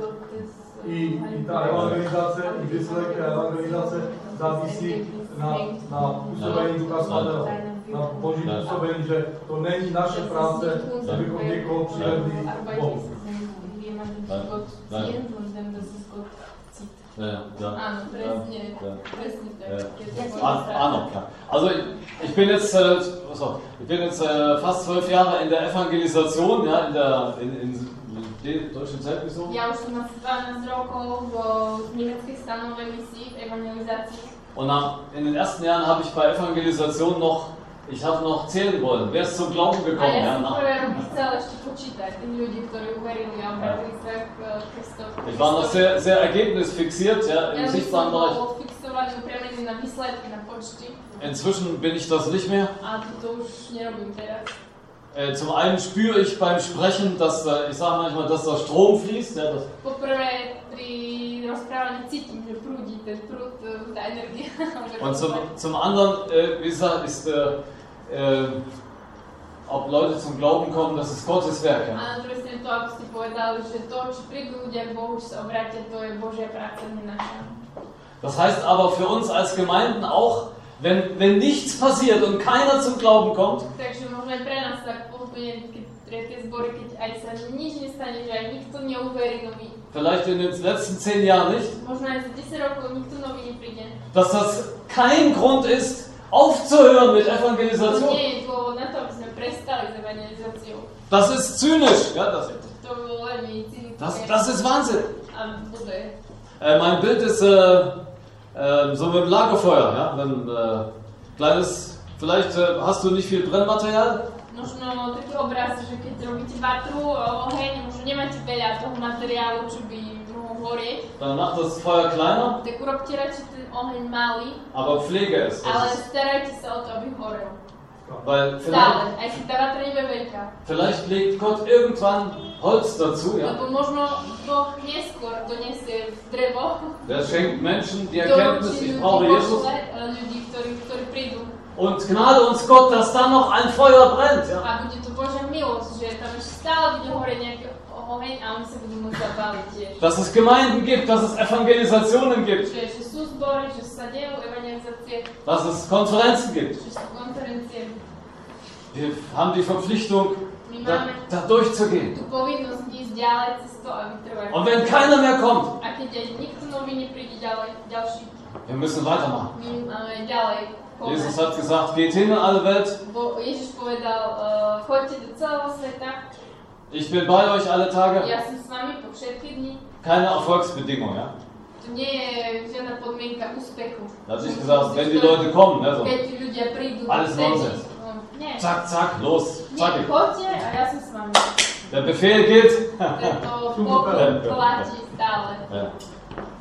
i, i ta evangelizace, i výsledek evangelizace závisí na, na působení Ducha Svatého, na Boží působení, že to není naše práce, abychom někoho přivedli k Bohu. Ja, ja, presne, Ja. presne tak. Also ich, ich bin jetzt, äh, so, ich bin jetzt äh, fast zwölf Jahre in der Evangelisation, ja, in der in, in, in deutschen Zeltmission. Ja už som asi 12 rokov v nemeckej stanovej misii v evangelizácii. Und nach, in den ersten Jahren habe ich bei Evangelisation noch, ich habe noch zählen wollen. Wer ist zum Glauben gekommen? Ja, ich war noch sehr, sehr ergebnisfixiert. Ja, im Sichtbaren war. Inzwischen bin ich das nicht mehr. Äh, zum einen spüre ich beim Sprechen, dass äh, ich sage manchmal, dass da Strom fließt. Ja, das und zum, zum anderen, äh, wie gesagt, ist äh, äh, ob Leute zum Glauben kommen, das ist Gottes Werk. Ja. Áno, presne to, ako ste povedali, že to, či prídu ľudia k Bohu, či sa obrátia, to je Božia práca, nie naša. Das heißt aber für uns als Gemeinden auch, wenn, wenn nichts passiert und keiner zum Glauben kommt, Takže možno aj pre nás tak úplne, keď pre tie zbory, keď aj sa nič nestane, že aj nikto neuverí nový. vielleicht in den letzten zehn Jahren nicht, Možno aj za 10 rokov nikto nový nepríde. dass das kein Grund ist, aufzuhören mit Evangelisation. Das ist zynisch. Ja, das, das, das ist Wahnsinn. Äh, mein Bild ist äh, äh, so mit dem Lagerfeuer. Ja? Wenn, äh, kleines, vielleicht äh, hast du nicht viel Brennmaterial, Možno taký obraz, že keď robíte vatru, oheň, možno nemáte veľa toho materiálu, čo by mohol horieť, dann macht das Feuer kleiner, tak urobte radšej ten oheň malý, aber pflege es. ale starajte sa o to, aby horel. weil vielleicht, nebude veľká. vielleicht legt Gott irgendwann Holz dazu. Ja? Der schenkt Menschen die Erkenntnis, ich brauche Jesus. e, prídu. Und Gnade uns Gott, dass da noch ein Feuer brennt. Ja? Dass es Gemeinden gibt, dass es Evangelisationen gibt. Dass es Konferenzen gibt. Wir haben die Verpflichtung, da, da durchzugehen. Und wenn keiner mehr kommt, wir müssen weitermachen. Jesus hat gesagt, geht hin in alle Welt. Ich bin bei euch alle Tage. Keine Erfolgsbedingung. Ja? To nie je žiadna podmienka úspechu. Da hat sich gesagt, wenn die Leute kommen, ne, so, Keď ľudia prídu, Alles nonsens. No, Nie, zack, zack, los, nie, zack. choďte a ja som s vami. Der Befehl gilt. Tento pokoj platí stále. ja.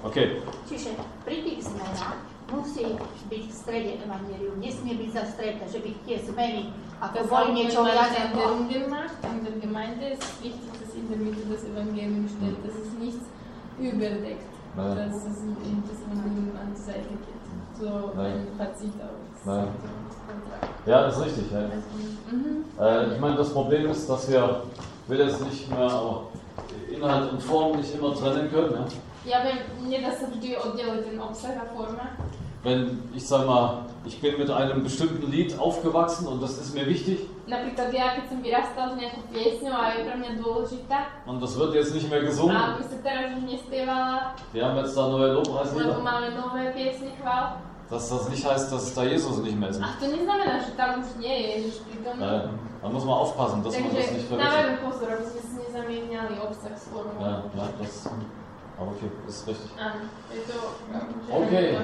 Okay. Čiže tých zmenách musí byť v strede evangelium, nesmie byť zastreté, že by tie zmeny ako Das boli niečo viac in der ako... Umgemacht, in der Gemeinde ist wichtig, dass in der Mitte das Evangelium steht, dass es nichts überdeckt, Ja. dass es das Evangelium an die Seite geht. So Ja. ein Fazit aus. Ja. Kontrakt. Ja, ist richtig. Ja. Mhm. Äh, ich meine, das Problem ist, dass wir, will jetzt nicht mehr, aber Inhalt und Form nicht immer trennen können. Ja? Ja sa vždy oddeliť ten obsah a forma. Wenn ich sage mal, ich bin mit einem bestimmten Lied aufgewachsen und das ist mir wichtig Napríklad ja, keď som vyrastal s nejakou piesňou a je pre mňa dôležitá und das wird jetzt nicht mehr gesungen. a by sa teraz už nespievala, Wir haben jetzt da neue lebo Lobpreislieder. máme nové piesne chvál. Dass das nicht heißt, dass da Jesus nicht mehr ist. A to neznamená, že tam už nie je Ježiš prítomný. Da muss man aufpassen, dass man das nicht verwechselt. dávajme pozor, aby sme si nezamieniali obsah s formou. Ja, ja, das. Aber okay, ist richtig. Áno, je to... Okay.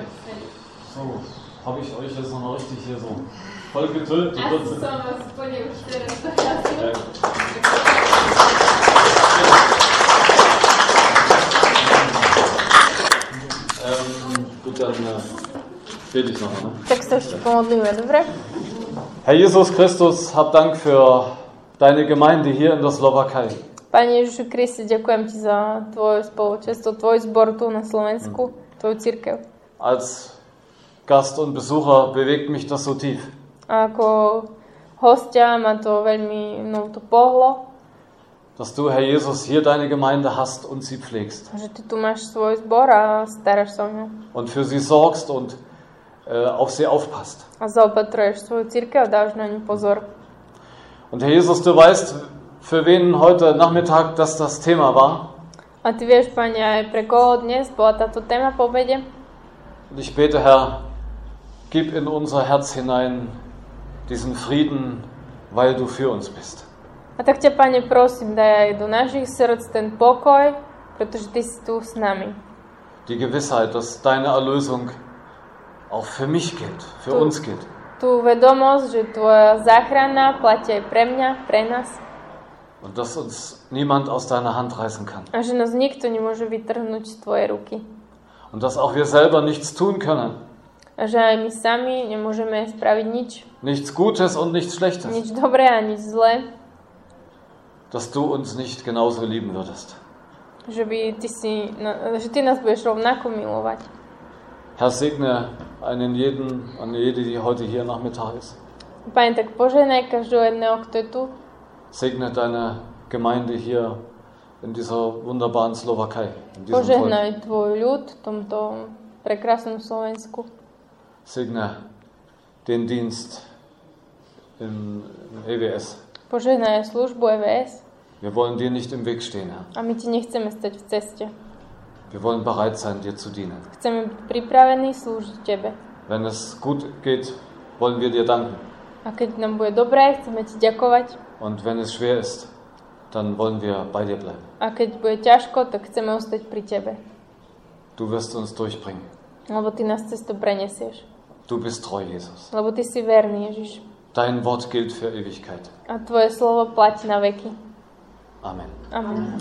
So, habe ich euch jetzt nochmal richtig hier so voll dorazil. Ja. Ähm, gut, dann äh, bete ich nochmal. Ne? Herr Jesus Christus, hab Dank für deine Gemeinde hier in der Slowakei. Pane Ježišu Kriste, ďakujem Ti za Tvoje spoločenstvo, Tvoj zbor tu na Slovensku, Tvoju církev. Als Gast und Besucher bewegt mich das so tief. A ako hostia ma to veľmi no, to pohlo, Dass du, Herr Jesus, hier deine Gemeinde hast und sie pflegst. že Ty tu máš svoj zbor a staráš sa o ňu. Und für sie sorgst und äh, auf sie aufpasst. A zaopatruješ svoju církev a dáš na ňu pozor. Und Herr Jesus, du weißt, für wen heute Nachmittag das das Thema war. Und ich bete, Herr, gib in unser Herz hinein diesen Frieden, weil du für uns bist. А так Тя, Пане, просим да ја и до наших срц тен покој, протоше Ти си ту с. Die Gewissheit, dass deine Erlösung auch für mich gilt, für uns gilt. Ту ведомост, че Твоја захрана плаќа и премња, пре нас. Und dass uns niemand aus deiner Hand reißen kann. a že nás nikto nemôže vytrhnúť z Tvojej ruky. Und dass auch wir selber nichts tun können. A že aj my sami nemôžeme spraviť nič, Nichts Gutes und nichts Schlechtes. nič dobré a nič zlé, Dass du uns nicht genauso lieben würdest. že, by ty si, že Ty nás budeš rovnako milovať. Herr, segne einen jeden, eine jede, die heute hier Nachmittag ist. Pane, tak poženaj každého jedného, kto je tu. Segne deine Gemeinde hier in dieser wunderbaren Slowakei. In. Požehnaj tvoj ľud v tomto prekrásnom Slovensku. Segne den Dienst im, EWS. Požehnaj službu EVS. Wir wollen dir nicht im Weg stehen, Herr. A my ti nechceme stať v ceste. Wir wollen bereit sein, dir zu dienen. Chceme byť pripravení slúžiť Tebe. Wenn es gut geht, wollen wir dir danken. A keď nám bude dobré, chceme Ti ďakovať. Und wenn es schwer ist, dann wollen wir bei dir bleiben. A keď bude ťažko, tak chceme ostať pri Tebe. Du wirst uns durchbringen. Lebo Ty nás cez to prenesieš. Du bist treu, Jesus. Lebo Ty si verný, Ježiš. Dein Wort gilt für Ewigkeit. A Tvoje slovo platí na veky. Amen. Amen.